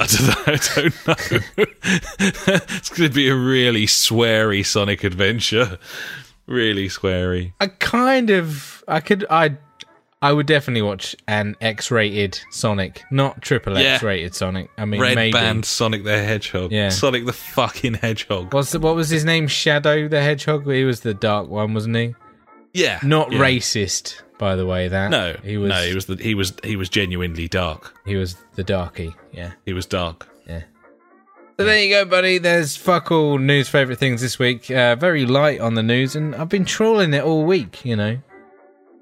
I don't know. I don't know. it's going to be a really sweary Sonic adventure. Really sweary. I kind of, I could, I, I would definitely watch an X-rated Sonic, not triple Yeah. X-rated Sonic. I mean, Red maybe. band Sonic the Hedgehog. Yeah. Sonic the fucking Hedgehog. What's the, what was his name? Shadow the Hedgehog. He was the dark one, wasn't he? Yeah. Not yeah. racist, by the way. That No, he was. No, he was the, he was he was genuinely dark. he was the darky. Yeah, He was dark. yeah. So there you go, buddy. There's fuck all news favorite things this week. Uh, very light on the news, and I've been trawling it all week. You know,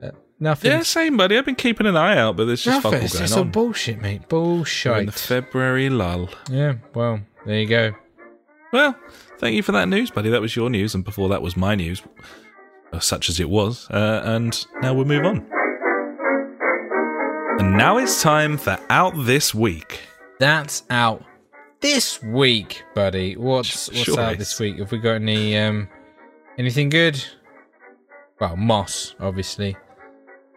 uh, nothing. Yeah, same, buddy. I've been keeping an eye out, but there's just fuck all It's going just all on. bullshit, mate. We're in Bullshit. the February lull. yeah. Well, there you go. Well, thank you for that news, buddy. That was your news, and before that was my news, such as it was. Uh, and now we'll move on. And now it's time for Out This Week. That's out this week, buddy. What's what's Sure out is. this week? Have we got any um anything good? Well, Moss, obviously.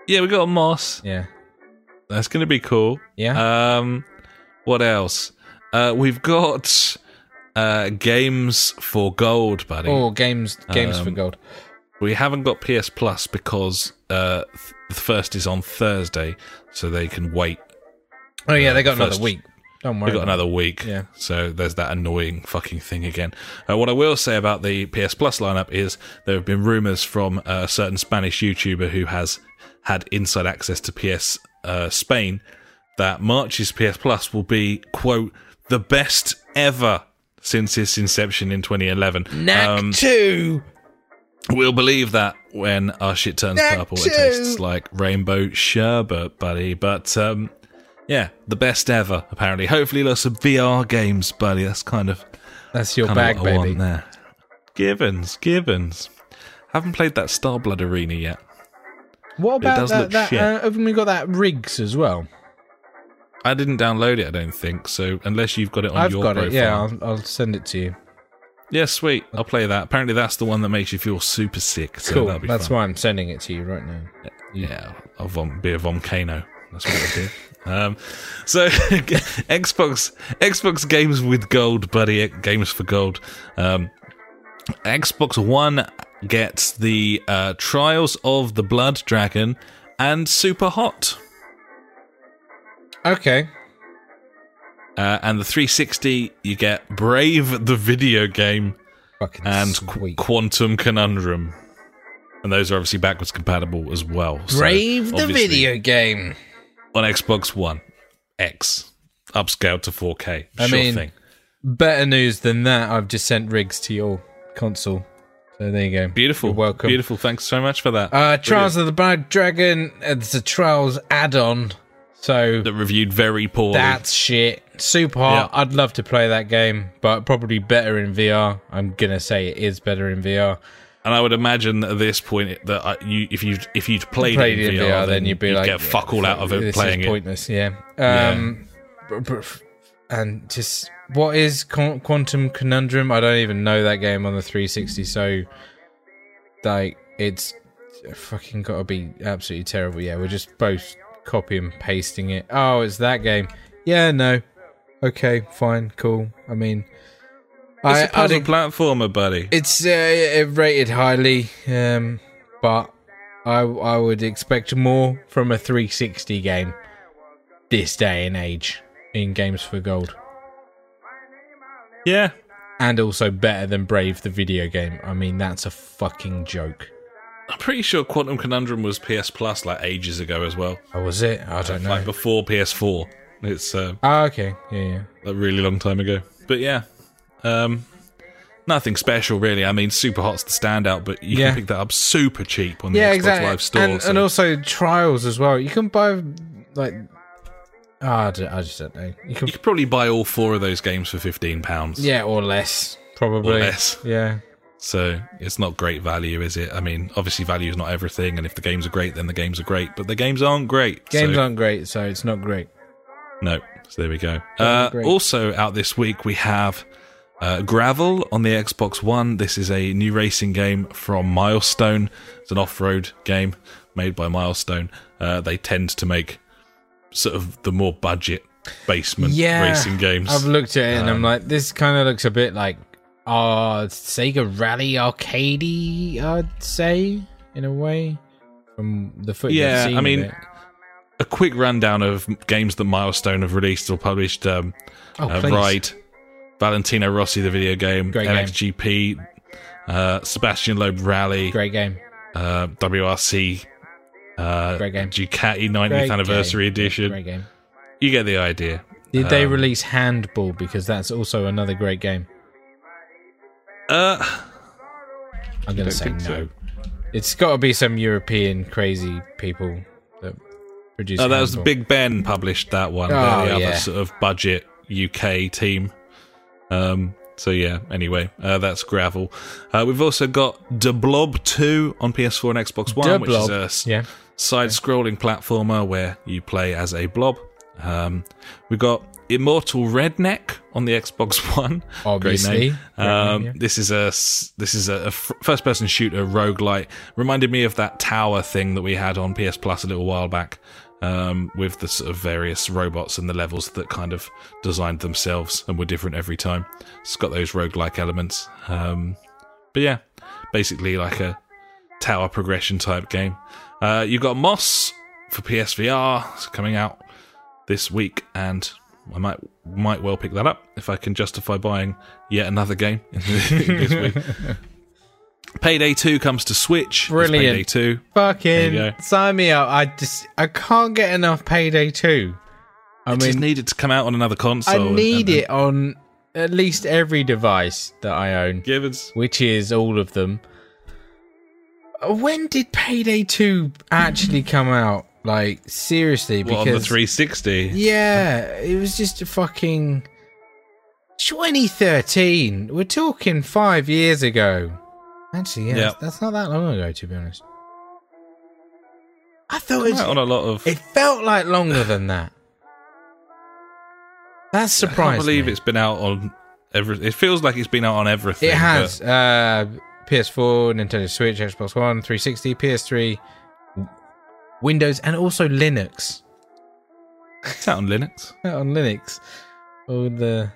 Yeah, we got Moss. Yeah. That's going to be cool. Yeah. Um, what else? Uh, we've got uh, games for gold, buddy. oh, games games for Um, gold. We haven't got PS Plus because uh, th- the first is on Thursday, so they can wait. Oh yeah, they got first- another week. Don't worry. We've got another week, Yeah. so there's that annoying fucking thing again. Uh, what I will say about the PS Plus lineup is there have been rumors from a certain Spanish YouTuber who has had inside access to PS uh, Spain that March's PS Plus will be quote the best ever since its inception in 2011. Knack Um, two. We'll believe that when our shit turns Knack purple, it tastes like rainbow sherbet, buddy. But um, yeah, the best ever, apparently. Hopefully, lots of VR games, buddy. That's kind of, That's your bag, of what baby. want there. Gibbons, Gibbons. Haven't played that Starblood Arena yet. What about does that? look that shit. uh, haven't we got that rigs as well? I didn't download it, I don't think. So unless you've got it on I've your got profile, it. Yeah, I'll, I'll send it to you. Yeah, sweet. I'll play that. Apparently, that's the one that makes you feel super sick. So Cool. be That's fun. why I'm sending it to you right now. Yeah, I'll vom- be a volcano. That's what I did. Um, so Xbox Xbox games with gold, buddy. Games for gold. Um, Xbox One gets the uh, Trials of the Blood Dragon and Super Hot. Okay. Uh, and the 360, you get Brave the video game Fucking and Qu-. Quantum Conundrum. And those are obviously backwards compatible as well. So Brave the video game. on Xbox One X, upscaled to 4K. I sure mean- thing. Better news than that. I've just sent rigs to your console. So there you go. Beautiful. You're welcome. Beautiful. Thanks so much for that. Uh, Trials of the Blood Dragon. It's a Trials add-on. So that reviewed very poorly. that's shit. Super hot. Yeah. I'd love to play that game, but probably better in VR. I'm gonna say it is better in VR. and I would imagine that at this point that uh, you, if you if you'd played, Played it in VR, then you'd be like, get fuck all out of it this playing is it. pointless. Yeah. Yeah. Um, br- and just what is Quantum Conundrum? I don't even know that game on the 360. So, like, it's fucking got to be absolutely terrible. Yeah, we're just both copy and pasting it. Oh, it's that game. Yeah, no. Okay, fine, cool. I mean, It's I, a I puzzle think platformer, buddy. it's uh, rated highly, um, but I I would expect more from a 360 game this day and age in games for gold, yeah, and also better than Brave the video game. I mean, that's a fucking joke. I'm pretty sure Quantum Conundrum was PS Plus like ages ago as well, Oh, was it? I don't know. like before PS4. It's uh, Ah, okay, yeah, yeah. a really long time ago. But yeah, um, nothing special really. I mean, Super Hot's the standout, but you Yeah. can pick that up super cheap on the Yeah, Xbox exactly. Live Store. and, so- and also trials as well. You can buy like. ah, I, I just don't know. You can, you could probably buy all four of those games for fifteen pounds. yeah, or less, probably. Or less. Yeah, So it's not great value, is it? I mean, obviously value is not everything, and if the games are great, then the games are great. But the games aren't great. games so, aren't great, so it's not great. No. So there we go. Uh, also out this week we have uh, Gravel on the Xbox One. This is a new racing game from Milestone. It's an off-road game made by Milestone. Uh, they tend to make sort of the more budget basement Yeah, racing games. I've looked at it and I'm Um, like, this kind of looks a bit like uh Sega Rally Arcadey, I'd say, in a way, from the footage. Yeah, I mean, a quick rundown of games that Milestone have released or published. Um, oh, uh. Ride, Valentino Rossi, the video game, Great game. Uh, Sébastien Loeb Rally, great game, uh, WRC, uh, Great game. Ducati 90th Great anniversary game. edition. great game. You get the idea. Did they Um, release Handball because that's also another great game? Uh, I'm gonna say no. so. It's got to be some European crazy people that produce. oh, that was Handball. Big Ben published that one. Oh, the yeah. other sort of budget UK team. Um, so yeah. Anyway, uh, that's gravel. Uh, we've also got De Blob 2 on PS4 and Xbox One, which is a Yeah, side-scrolling platformer where you play as a blob. Um, we've got Immortal Redneck on the Xbox One. Obviously. Um, yeah. This is a this is a, a first-person shooter roguelite. Reminded me of that tower thing that we had on PS Plus a little while back. Um, with the sort of various robots and the levels that kind of designed themselves and were different every time. It's got those roguelike elements. Um, but yeah, basically like a tower progression type game. Uh, you've got Moss for PSVR it's coming out this week, and I might might well pick that up if I can justify buying yet another game this week. Payday 2 comes to Switch. It's Brilliant. Payday 2. Fucking There you go. sign me up. I just I can't get enough Payday two. I I just mean, needed to come out on another I console. and- need and- it on at least every device that I own, Gibbons. which is all of them. When did Payday 2 actually come out? Like, seriously, What, on the 360? yeah, it was just a fucking 2013. We're talking five years ago. Actually, yeah, Yep. that's not that long ago, to be honest. I thought it, out on a lot of. it felt like longer than that. That's surprising. I can't believe it's been out on every. It feels like it's been out on everything. It has uh, PS4, Nintendo Switch, Xbox One, 360, PS3, Windows, and also Linux. It's out on Linux. out On Linux, all the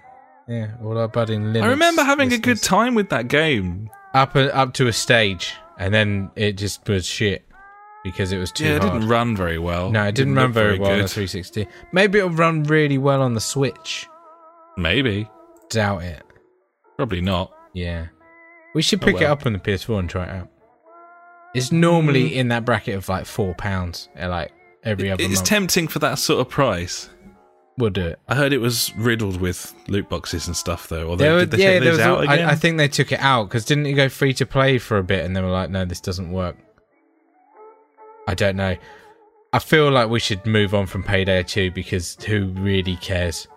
yeah, all our budding Linux. I remember having a good time with that game. up uh, up to a stage, and then it just was shit because it was too yeah, it hard. didn't run very well. no, it didn't run look very well on the 360. Maybe it'll run really well on the Switch. Maybe, Doubt it. probably not. Yeah. We should Oh, pick it up on the PS4 and try it out. It's normally Mm. in that bracket of like four pounds, uh, like every other It's month. tempting for that sort of price. we'll do it. I heard it was riddled with loot boxes and stuff, though. Or they, were- did they yeah, take those out all- again? I, I think they took it out because didn't it go free to play for a bit and they were like, no, this doesn't work. I don't know. I feel like we should move on from Payday 2 because who really cares?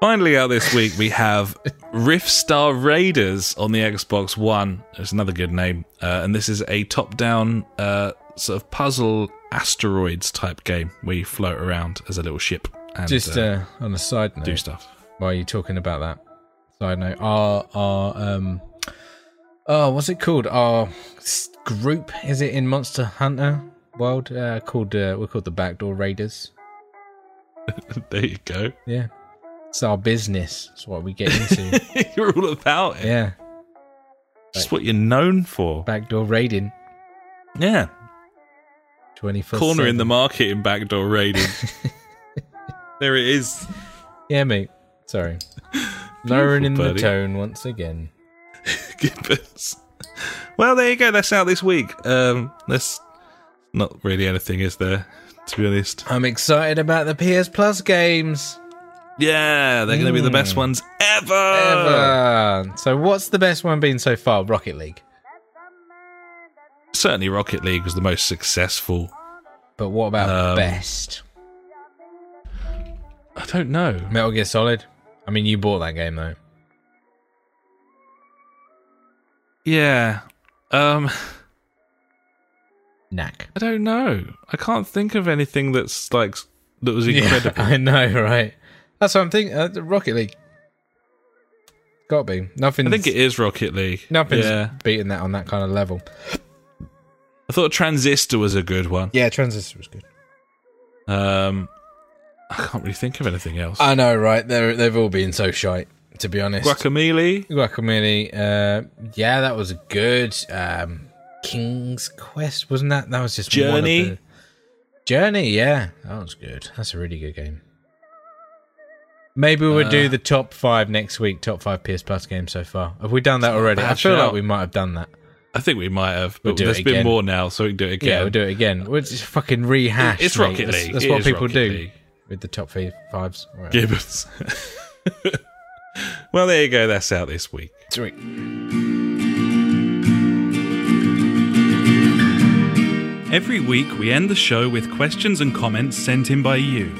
Finally, out this week, we have Rift Star Raiders on the Xbox One. It's another good name. Uh, and this is a top down uh, sort of puzzle asteroids type game where you float around as a little ship and Just uh, uh, on a side note, do stuff. while you're talking about that, side note, our, our, um, oh, what's it called? Our group, is it in Monster Hunter world? Uh, called, uh, we're called the Backdoor Raiders. there you go. Yeah. It's our business. It's what we get into. You're all about it. yeah. Just what you're known for. Backdoor raiding. Yeah. 24 Corner in the market in backdoor raiding. there it is. Yeah, mate. Sorry. Lowering in the buddy. tone once again. Gibbons. Well, there you go. That's out this week. Um, there's not really anything, is there? To be honest. I'm excited about the PS Plus games. Yeah, they're going to be the best Mm. ones ever. Ever. So, what's the best one been so far? Rocket League. Certainly, Rocket League was the most successful. But what about Um, best? I don't know. Metal Gear Solid. I mean, you bought that game though. Yeah. Um, Knack. I don't know. I can't think of anything that's like that was incredible. Yeah, I know, right? That's what I'm thinking. Uh, Rocket League. Got to be. Nothing. I think it is Rocket League. Nothing's Yeah. beating that on that kind of level. I thought Transistor was a good one. Yeah, Transistor was good. Um, I can't really think of anything else. I know, right? They're, they've all been so shite, to be honest. Guacamole. Guacamole. Uh, yeah, that was good. Um, King's Quest, wasn't that? That was just one of Journey? the- Journey, yeah, that was good. That's a really good game. Maybe we'll Uh, do the top five next week. Top five PS Plus games so far. Have we done that already? I bad feel like we might have done that. I think we might have, We'll but do it there's been more now, so we can do it again. Yeah, we'll do it again. We'll just fucking rehash. It's mate. Rocket That's- League. That's, It what is people Rocket do League. with the top five, fives. Right. Gibbons. well, there you go. That's out this week. Sweet. Every week, we end the show with questions and comments sent in by you.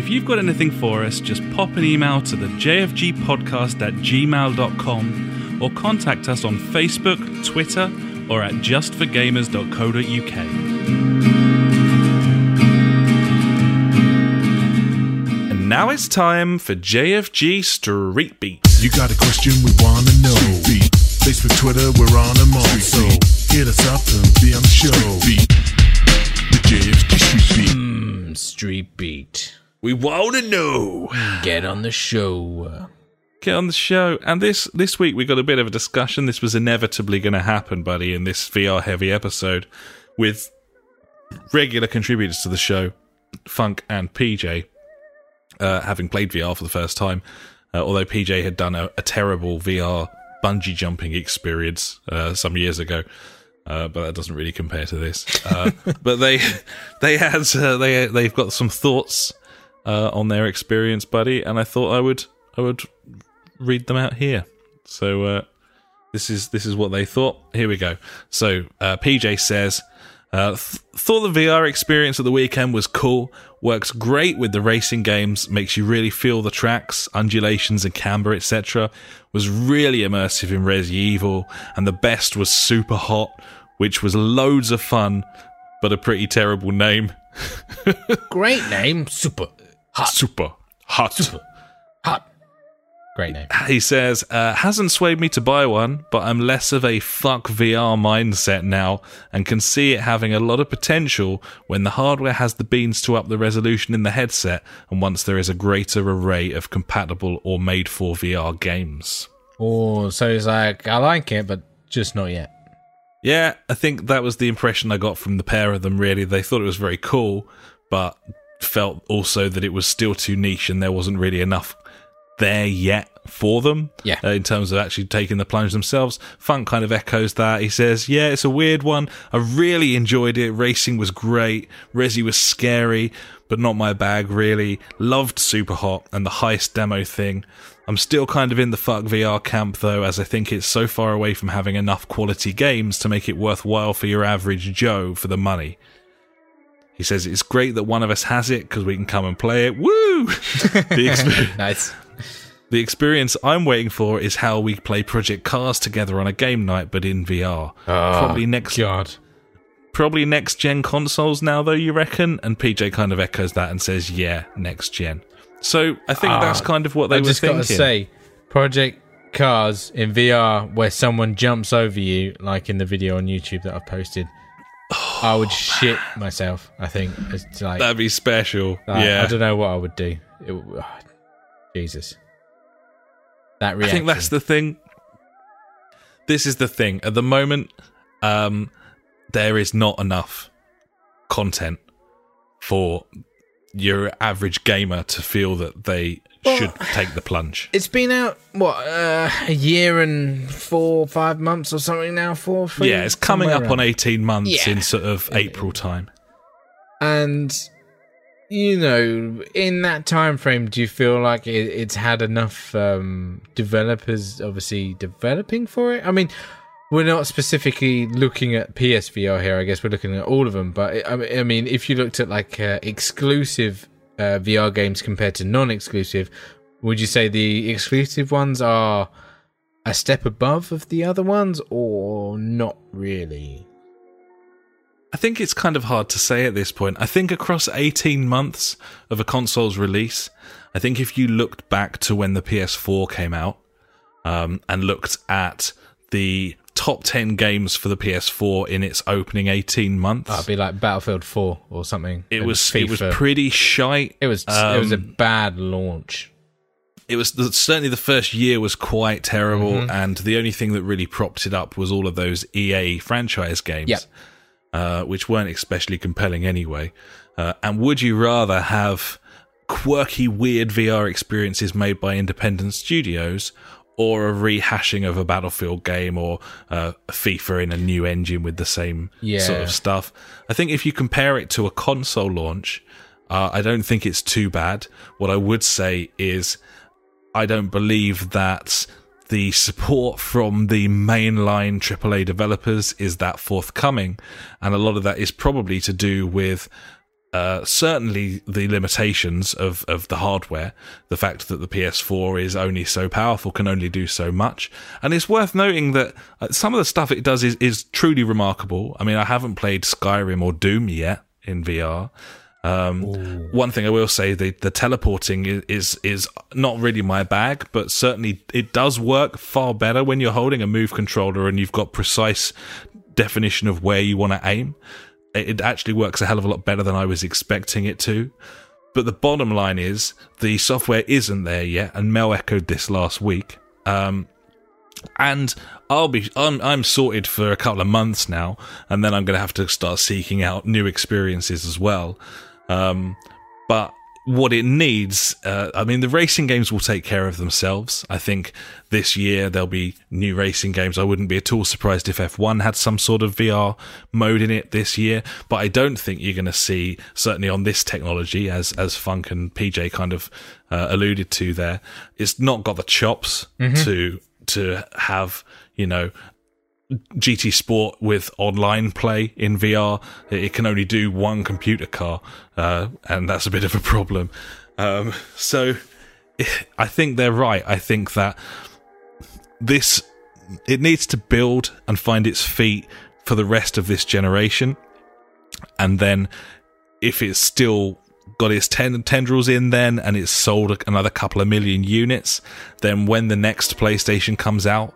If you've got anything for us, just pop an email to the jfgpodcast at gmail.com or contact us on Facebook, Twitter, or at justforgamers.co.uk. And now it's time for JFG Street Beat. You got a question we wanna know. Street Beat. Facebook, Twitter, we're on them all. So hit us up and be on the show. Street Beat. The JFG Street Beat. Mm, Street Beat. We want to know. Get on the show. Get on the show. And this this week we got a bit of a discussion. This was inevitably going to happen, buddy, in this VR heavy episode with regular contributors to the show, Funk and PJ, uh, having played VR for the first time. Uh, although PJ had done a, a terrible VR bungee jumping experience uh, some years ago. Uh, but that doesn't really compare to this. Uh, but they they had uh, they they've got some thoughts uh, on their experience, buddy, and I thought I would I would read them out here. So uh, this is this is what they thought. Here we go. So uh, PJ says. Uh, th- thought the VR experience at the weekend was cool. Works great with the racing games. Makes you really feel the tracks, undulations, and camber, etc. Was really immersive in Resi Evil, and the best was Super Hot, which was loads of fun, but a pretty terrible name. Great name, super Super Hot. Super. hot. Great name. He says, uh, hasn't swayed me to buy one, but I'm less of a fuck VR mindset now and can see it having a lot of potential when the hardware has the beans to up the resolution in the headset and once there is a greater array of compatible or made for VR games. Oh, so he's like I like it, but just not yet. Yeah, I think that was the impression I got from the pair of them, really. They thought it was very cool, but felt also that it was still too niche and there wasn't really enough there yet for them. Yeah. Uh, in terms of actually taking the plunge themselves. Funk kind of echoes that. He says, Yeah, it's a weird one. I really enjoyed it. Racing was great. Resi was scary, but not my bag, really. Loved Super Hot and the heist demo thing. I'm still kind of in the fuck VR camp though, as I think it's so far away from having enough quality games to make it worthwhile for your average Joe for the money. He says it's great that one of us has it because we can come and play it. Woo! the, exper- Nice. the experience I'm waiting for is how we play Project Cars together on a game night, but in VR. Ah, probably next, God. probably next gen consoles now, though. You reckon? And PJ kind of echoes that and says, "Yeah, next gen." So I think ah, that's kind of what they I were just thinking. got to say, Project Cars in VR, where someone jumps over you, like in the video on YouTube that I've posted. I would shit myself. I think it's like, That'd be special. like, yeah, I don't know what I would do. It, oh, Jesus, that reaction. I think that's the thing. This is the thing. At the moment, um, there is not enough content for your average gamer to feel that they should take the plunge. It's been out what uh, a year and four, five months or something now. Four, three, yeah, it's coming up on 18 months Yeah. in sort of April time. And you know, in that time frame, do you feel like it, it's had enough um, developers, obviously developing for it? I mean, we're not specifically looking at PSVR here. I guess we're looking at all of them. But I mean- I mean, if you looked at like uh, exclusive uh, VR games compared to non-exclusive, would you say the exclusive ones are a step above of the other ones, or not really? I think it's kind of hard to say at this point. I think across 18 months of a console's release, I think if you looked back to when the PS4 came out um, and looked at the top 10 games for the PS4 in its opening 18 months, it'd be like Battlefield Four or something. it was it was pretty shite. It was it was a Um, bad launch. it was the, certainly the first year was quite terrible, Mm-hmm. and the only thing that really propped it up was all of those EA franchise games, Yep. uh, which weren't especially compelling anyway. Uh, and would you rather have quirky, weird VR experiences made by independent studios? Or a rehashing of a Battlefield game, or uh, FIFA in a new engine with the same sort of stuff. I think if you compare it to a console launch, uh, I don't think it's too bad. What I would say is I don't believe that the support from the mainline AAA developers is that forthcoming, and a lot of that is probably to do with uh, certainly the limitations of, of the hardware, the fact that the PS4 is only so powerful, can only do so much. And it's worth noting that uh, some of the stuff it does is, is truly remarkable. I mean, I haven't played Skyrim or Doom yet in VR. Um, one thing I will say, the, the teleporting is, is is not really my bag, but certainly it does work far better when you're holding a move controller and you've got precise definition of where you want to aim. It, actually works a hell of a lot better than I was expecting it to. But the bottom line is the software isn't there yet, and Mel echoed this last week. Um, and I'll be I'm I'm sorted for a couple of months now, and then I'm going to have to start seeking out new experiences as well. Um, but what it needs, uh, I mean, the racing games will take care of themselves. I think this year there'll be new racing games. I wouldn't be at all surprised if F1 had some sort of VR mode in it this year, but I don't think you're going to see, certainly on this technology, as, as Funk and PJ kind of uh, alluded to there, it's not got the chops to, to have, you know, GT Sport with online play in VR. It can only do one computer car, uh, and that's a bit of a problem. Um, so I think they're right. I think that this it needs to build and find its feet for the rest of this generation, and then if it's still got its ten- tendrils in then and it's sold another couple of million units then when the next playstation comes out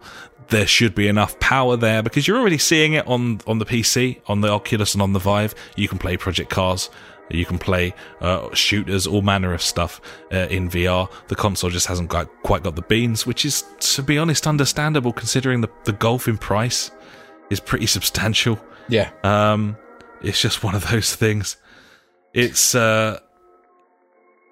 there should be enough power there because you're already seeing it on on the PC, on the Oculus and on the Vive. You can play Project Cars, you can play uh, shooters, all manner of stuff uh, in VR. The console just hasn't got, quite got the beans, which is, to be honest, understandable considering the the golf in price is pretty substantial. Yeah. Um, it's just one of those things. It's uh,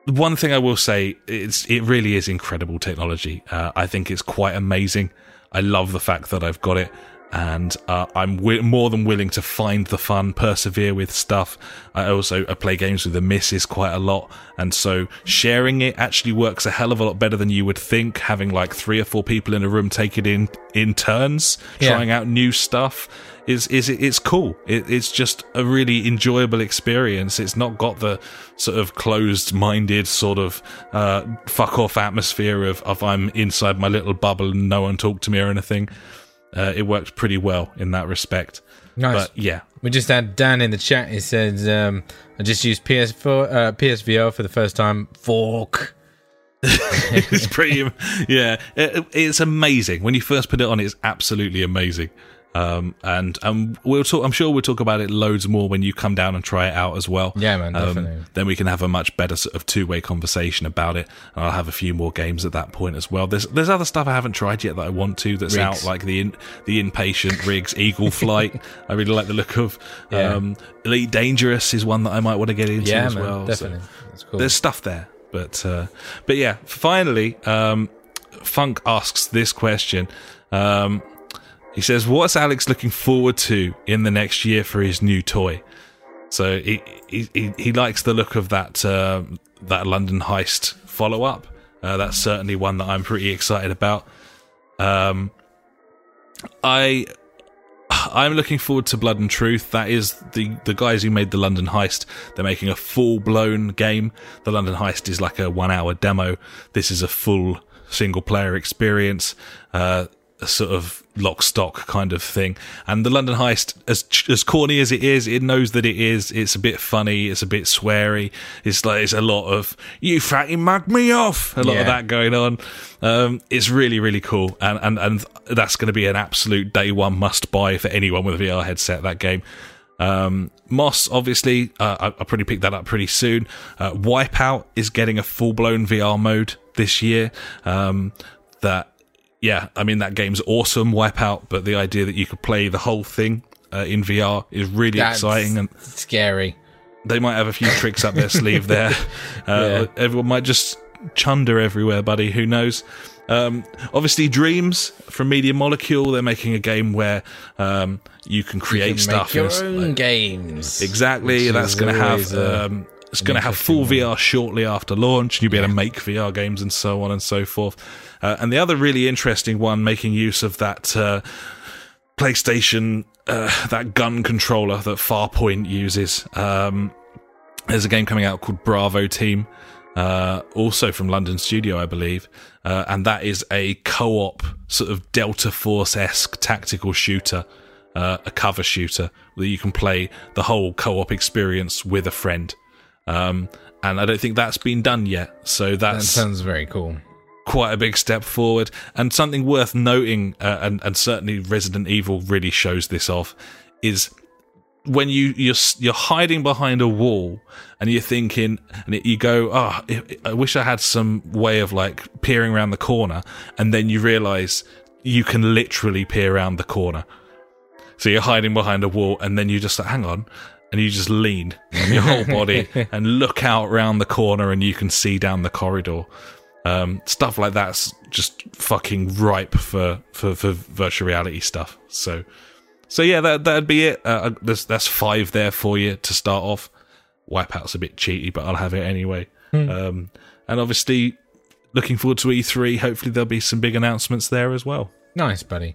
one thing I will say. It's it really is incredible technology. Uh, I think it's quite amazing. I love the fact that I've got it, and uh, I'm wi- more than willing to find the fun, persevere with stuff. I also I play games with the missus quite a lot, and so sharing it actually works a hell of a lot better than you would think. Having like three or four people in a room take it in in turns, Yeah. trying out new stuff is is it's cool. It, it's just a really enjoyable experience. It's not got the sort of closed-minded sort of uh, fuck off atmosphere of of I'm inside my little bubble and no one talk to me or anything. Uh, it works pretty well in that respect. Nice. But yeah, We just had Dan in the chat. He said, um, "I just used PS4, uh, PSVR for the first time. Fork." it's pretty yeah it, it's amazing when you first put it on it's absolutely amazing um and and we'll talk i'm sure we'll talk about it loads more when you come down and try it out as well Yeah, man, Um, definitely. then we can have a much better sort of two-way conversation about it and i'll have a few more games at that point as well there's there's other stuff i haven't tried yet that i want to that's Rigs. out like the in, the inpatient rigs eagle flight i really like the look of Yeah. um elite dangerous is one that i might want to get into Yeah, as man, well so- definitely. That's cool. there's stuff there but uh but yeah finally um funk asks this question um he says what's alex looking forward to in the next year for his new toy so he he, he, likes the look of that uh, that london heist follow-up uh, that's certainly one that i'm pretty excited about um i I'm looking forward to Blood and Truth. That is the the guys who made the London Heist. They're making a full blown game. The London Heist is like a one hour demo. This is a full single player experience. Uh, a sort of lock stock kind of thing. And the London Heist, as as corny as it is, it knows that it is. It's a bit funny. It's a bit sweary. It's like it's a lot of you fatty mug me off. A lot Yeah. of that going on. Um, it's really really cool, and and and that's going to be an absolute day one must buy for anyone with a VR headset. That game. Um, Moss, obviously, uh, I- I'll probably pick that up pretty soon. Uh, Wipeout is getting a full blown VR mode this year. Um, that, yeah, I mean, that game's awesome, Wipeout, but the idea that you could play the whole thing uh, in VR is really That's exciting. And scary. they might have a few tricks up their sleeve there. Uh, Yeah. Everyone might just chunder everywhere, buddy. Who knows? Um, obviously, Dreams from Media Molecule. They're making a game where um, you can create You can stuff. Make your own games. Exactly. That's going to have. Um, it's going to have full. VR shortly after launch, you'll be able to make VR games and so on and so forth. Uh, and the other really interesting one, making use of that uh, PlayStation, uh, that gun controller that Farpoint uses. Um, there's a game coming out called Bravo Team, uh, also from London Studio, I believe, uh, and that is a co-op sort of Delta Force esque tactical shooter, uh, a cover shooter that you can play the whole co-op experience with a friend. Um, and I don't think that's been done yet, so That sounds very cool. quite a big step forward. And something worth noting uh, and, and certainly resident evil really shows this off is when you you're you're hiding behind a wall and you're thinking and you go oh I- i wish i had some way of like peering around the corner. And then you realize you can literally peer around the corner. So you're hiding behind a wall and then you just like hang on and you just lean on your whole body and look out around the corner and you can see down the corridor. Um, stuff like that's just fucking ripe for, for, for virtual reality stuff. So, so yeah, that that'd be it. Uh, that's that's five there for you to start off. Wipeout's a bit cheaty, but I'll have it anyway. Um, and obviously, looking forward to E3. Hopefully, there'll be some big announcements there as well. Nice, buddy.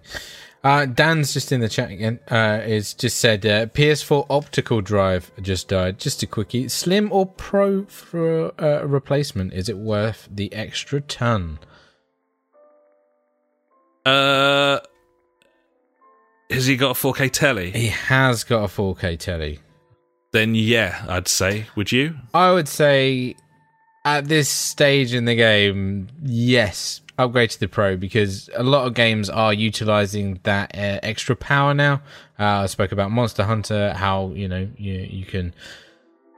Uh, Dan's just in the chat again. Uh, is just said uh, PS4 optical drive just died. Just a quickie. Slim or Pro for uh, a replacement? Is it worth the extra ton? Uh, has he got a 4K telly? He has got a 4K telly. Then yeah, I'd say. Would you? I would say at this stage in the game, yes, upgrade to the Pro because a lot of games are utilizing that uh, extra power now. Uh, I spoke about Monster Hunter, how you know you you can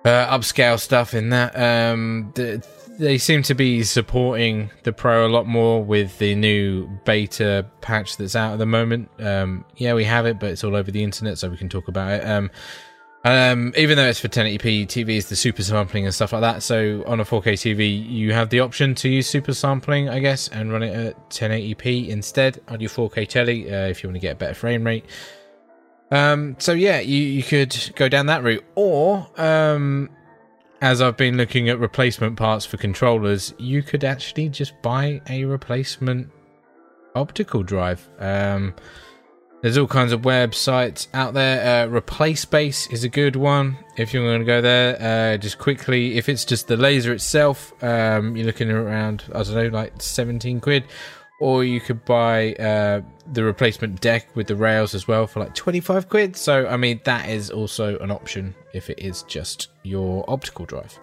uh, upscale stuff in that. Um, the, they seem to be supporting the Pro a lot more with the new beta patch that's out at the moment. Um, yeah, we have it, but it's all over the internet, so we can talk about it. Um, um, even though it's for 1080p TV, TVs, the super sampling and stuff like that. So on a 4K TV, you have the option to use super sampling, I guess, and run it at 1080p instead on your 4K telly uh, if you want to get a better frame rate. Um, so yeah, you, you could go down that route, or um, as I've been looking at replacement parts for controllers, you could actually just buy a replacement optical drive. Um, there's all kinds of websites out there. Uh, Replace Base is a good one if you're going to go there. Uh, just quickly, if it's just the laser itself, um, you're looking around, I don't know, like 17 quid. Or you could buy uh, the replacement deck with the rails as well for like 25 quid. So, I mean, that is also an option if it is just your optical drive.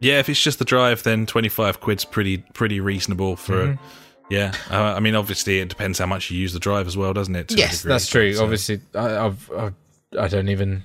Yeah, if it's just the drive, then 25 quid's pretty pretty reasonable for. Yeah, uh, I mean, obviously, it depends how much you use the drive as well, doesn't it? yes, that's true. so- Obviously, I, I've, I've I don't even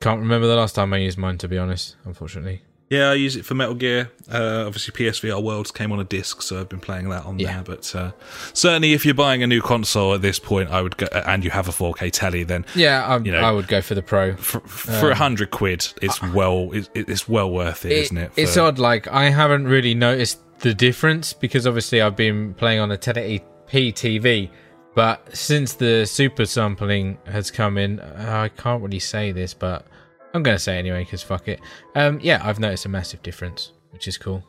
can't remember the last time I used mine. To be honest, unfortunately. Yeah, I use it for Metal Gear. Uh, obviously, PSVR Worlds came on a disc, so I've been playing that on Yeah. there. But uh, certainly, if you're buying a new console at this point, I would go, and you have a 4K telly, then Yeah, I, You know, I would go for the pro. for, for a hundred quid, it's well, it, it's well worth it, not it? It's odd. Like I haven't really noticed the difference because obviously I've been playing on a 1080p TV, but since the super sampling has come in, uh, I can't really say this, but I'm going to say anyway because fuck it. Um, yeah, I've noticed a massive difference, which is cool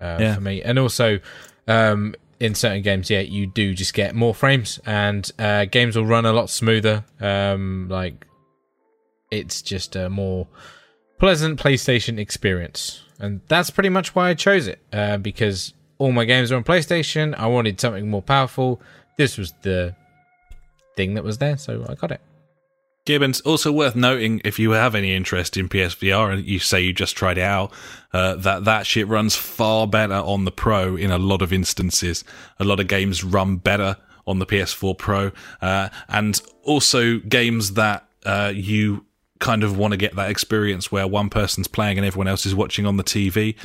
uh, Yeah. for me, and also. Um, in certain games, yeah, you do just get more frames, and uh, games will run a lot smoother. Um, like it's just a more pleasant PlayStation experience. And that's pretty much why I chose it. Uh, because all my games are on PlayStation. I wanted something more powerful. This was the thing that was there, so I got it. Gibbons, also worth noting if you have any interest in PSVR and you say you just tried it out, uh, that that shit runs far better on the Pro in a lot of instances. A lot of games run better on the PS4 Pro, uh, and also games that uh, you kind of want to get that experience where one person's playing and everyone else is watching on the TV.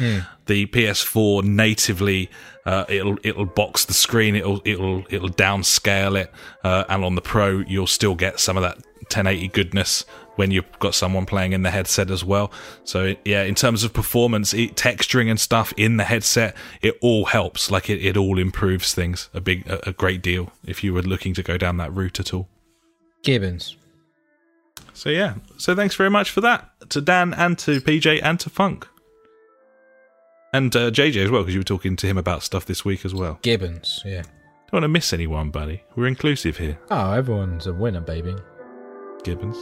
The PS4 natively uh, it'll it'll box the screen, it'll it'll it'll downscale it, uh, and on the Pro you'll still get some of that 1080 goodness when you've got someone playing in the headset as well. So yeah, in terms of performance, it, texturing and stuff in the headset, it all helps. Like it, it all improves things a big a, a great deal if you were looking to go down that route at all. Gibbons. So yeah, so thanks very much for that to Dan and to PJ and to Funk. And uh, JJ as well, because you were talking to him about stuff this week as well. Gibbons, yeah. Don't want to miss anyone, buddy. We're inclusive here, Oh, everyone's a winner, baby. Gibbons.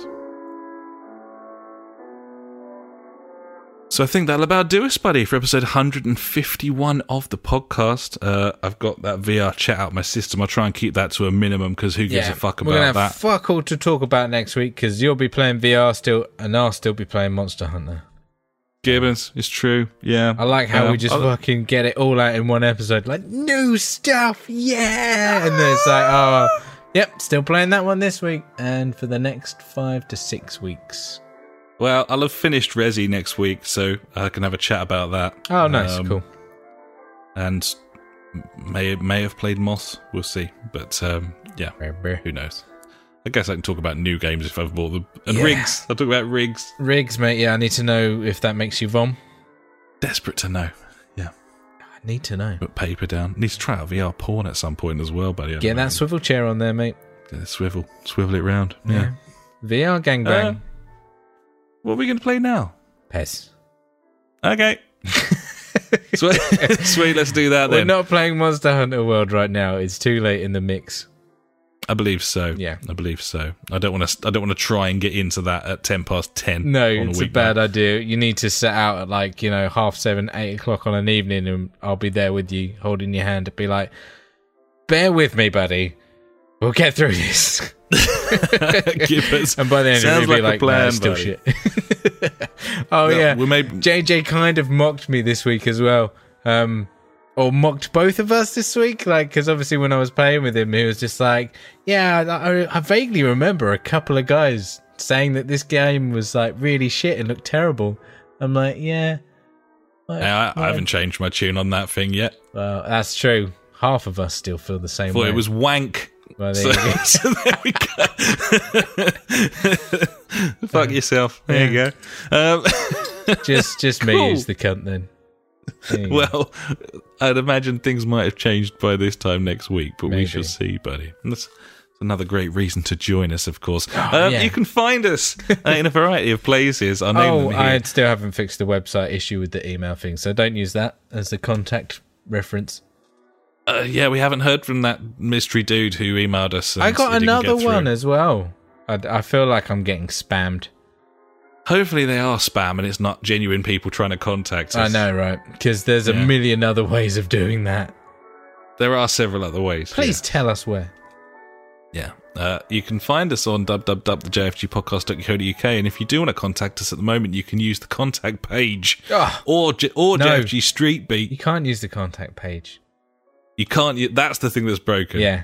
So I think that'll about do us, buddy, for episode 151 of the podcast. Uh, I've got that VR chat out my system. I'll try and keep that to a minimum because who gives yeah, a fuck about we're gonna that? fuck all to talk about next week because you'll be playing VR still, and I'll still be playing Monster Hunter. Gibbons, it's true. Yeah. I like how Um, we just I'll- fucking get it all out in one episode, like new stuff, yeah. And then it's like, oh, yep, still playing that one this week, and for the next five to six weeks. Well, I'll have finished Resi next week, so I can have a chat about that. Oh, nice, Um, cool. And may may have played Moss. We'll see, but um, yeah, who knows? I guess I can talk about new games if I've bought them. And Yeah. rigs. I'll talk about rigs. Rigs, mate. Yeah, I need to know if that makes you vom. Desperate to know. Yeah. I need to know. Put paper down. Need to try out VR porn at some point as well, buddy. Get know. that swivel chair on there, mate. Yeah, swivel. Swivel it round. Yeah. VR gangbang. Uh, what are we going to play now? PES. Okay. Sweet, Sweet, let's do that We're not playing Monster Hunter World right now. It's too late in the mix. I believe so. Yeah. I believe so. I don't want to. I don't want to try and get into that at ten past ten. No, it's a bad idea. You need to set out at like, you know, half seven, eight o'clock on an evening and I'll be there with you, holding your hand to be like, bear with me, buddy. We'll get through this. Give us- And by the end, Sounds be like like, a plan, it's still shit. oh, No, yeah. we may- JJ kind of mocked me this week as well. Um, or mocked both of us this week. Like, because obviously when I was playing with him, he was just like, yeah, I, I vaguely remember a couple of guys saying that this game was like really shit and looked terrible. I'm like, yeah. Like, I, I haven't changed my tune on that thing yet. Well, that's true. Half of us still feel the same way. it was wank. Well, So, there you go. so there we go. Fuck yourself. There you go. Um, just just me Cool. the cunt then. There you go. well, I'd imagine things might have changed by this time next week, but we shall see, buddy. And That's that's another great reason to join us, of course. um, Oh, yeah. You can find us uh, in a variety of places. I'll Oh. I still haven't fixed the website issue with the email thing, so don't use that as the contact reference. Uh, yeah, we haven't heard from that mystery dude who emailed us. I got another one as well. I, I feel like I'm getting spammed. Hopefully, they are spam and it's not genuine people trying to contact us. I know, right? Because there's a Yeah. million other ways of doing that. There are several other ways. Please tell us where. Yeah. yeah. Uh, you can find us on www.thejfgpodcast.co.uk, and if you do want to contact us at the moment, you can use the contact page Ugh. or J- or No. JFG Street Beat. You can't use the contact page. You can't. You, that's the thing that's broken. Yeah.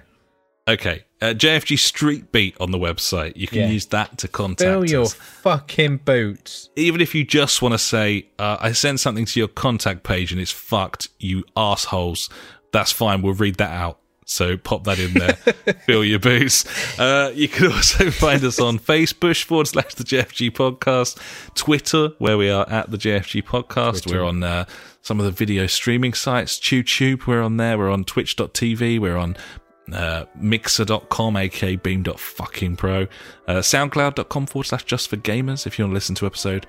Okay. Uh, JFG Street Beat on the website. You can Yeah. use that to contact Fill your fucking boots. Even if you just want to say, uh, I sent something to your contact page and it's fucked, you assholes. That's fine. We'll read that out. So pop that in there. Fill your boots. Uh, you can also find us on Facebook forward slash the JFG podcast, Twitter, where we are at the JFG podcast. Twitter. We're on uh, some of the video streaming sites, TubeTube, we're on there. We're on twitch.tv. We're on uh, mixer.com, aka beam.fucking pro, uh, soundcloud.com forward slash just for gamers. If you want to listen to episode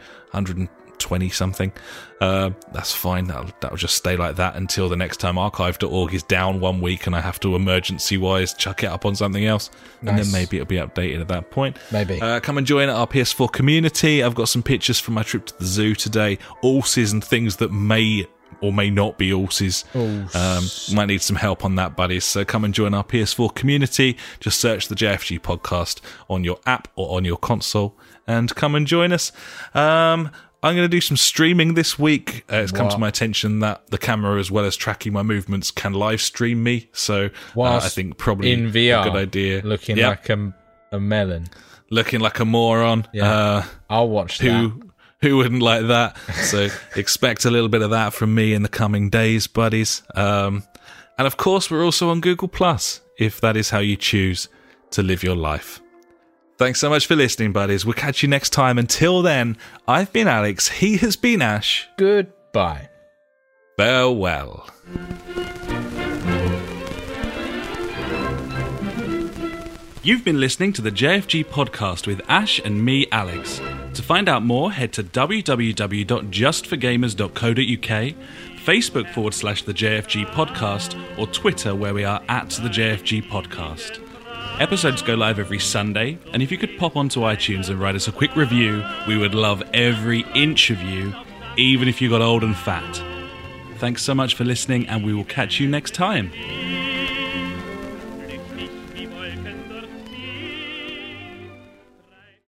120 something, uh, that's fine. That'll, that'll just stay like that until the next time archive.org is down one week and I have to emergency wise chuck it up on something else. And then maybe it'll be updated at that point. Maybe. Uh, come and join our PS4 community. I've got some pictures from my trip to the zoo today, horses and things that may or may not be horses. Um, might need some help on that, buddies. So come and join our PS4 community. Just search the JFG podcast on your app or on your console and come and join us. Um, I'm going to do some streaming this week. Uh, it's come to my attention that the camera, as well as tracking my movements, can live stream me. So uh, I think probably in VR, a good idea. looking Yeah, like a, a melon. looking like a moron. Yeah. Uh, I'll watch that. who who wouldn't like that? So expect a little bit of that from me in the coming days, buddies. Um, and of course, we're also on Google Plus if that is how you choose to live your life. Thanks so much for listening, buddies. We'll catch you next time. Until then, I've been Alex. He has been Ash. Goodbye. Farewell. You've been listening to the JFG podcast with Ash and me, Alex. To find out more, head to www.justforgamers.co.uk, Facebook forward slash the JFG podcast, or Twitter where we are at the JFG podcast. Episodes go live every Sunday, and if you could pop onto iTunes and write us a quick review, we would love every inch of you, even if you got old and fat. Thanks so much for listening, and we will catch you next time.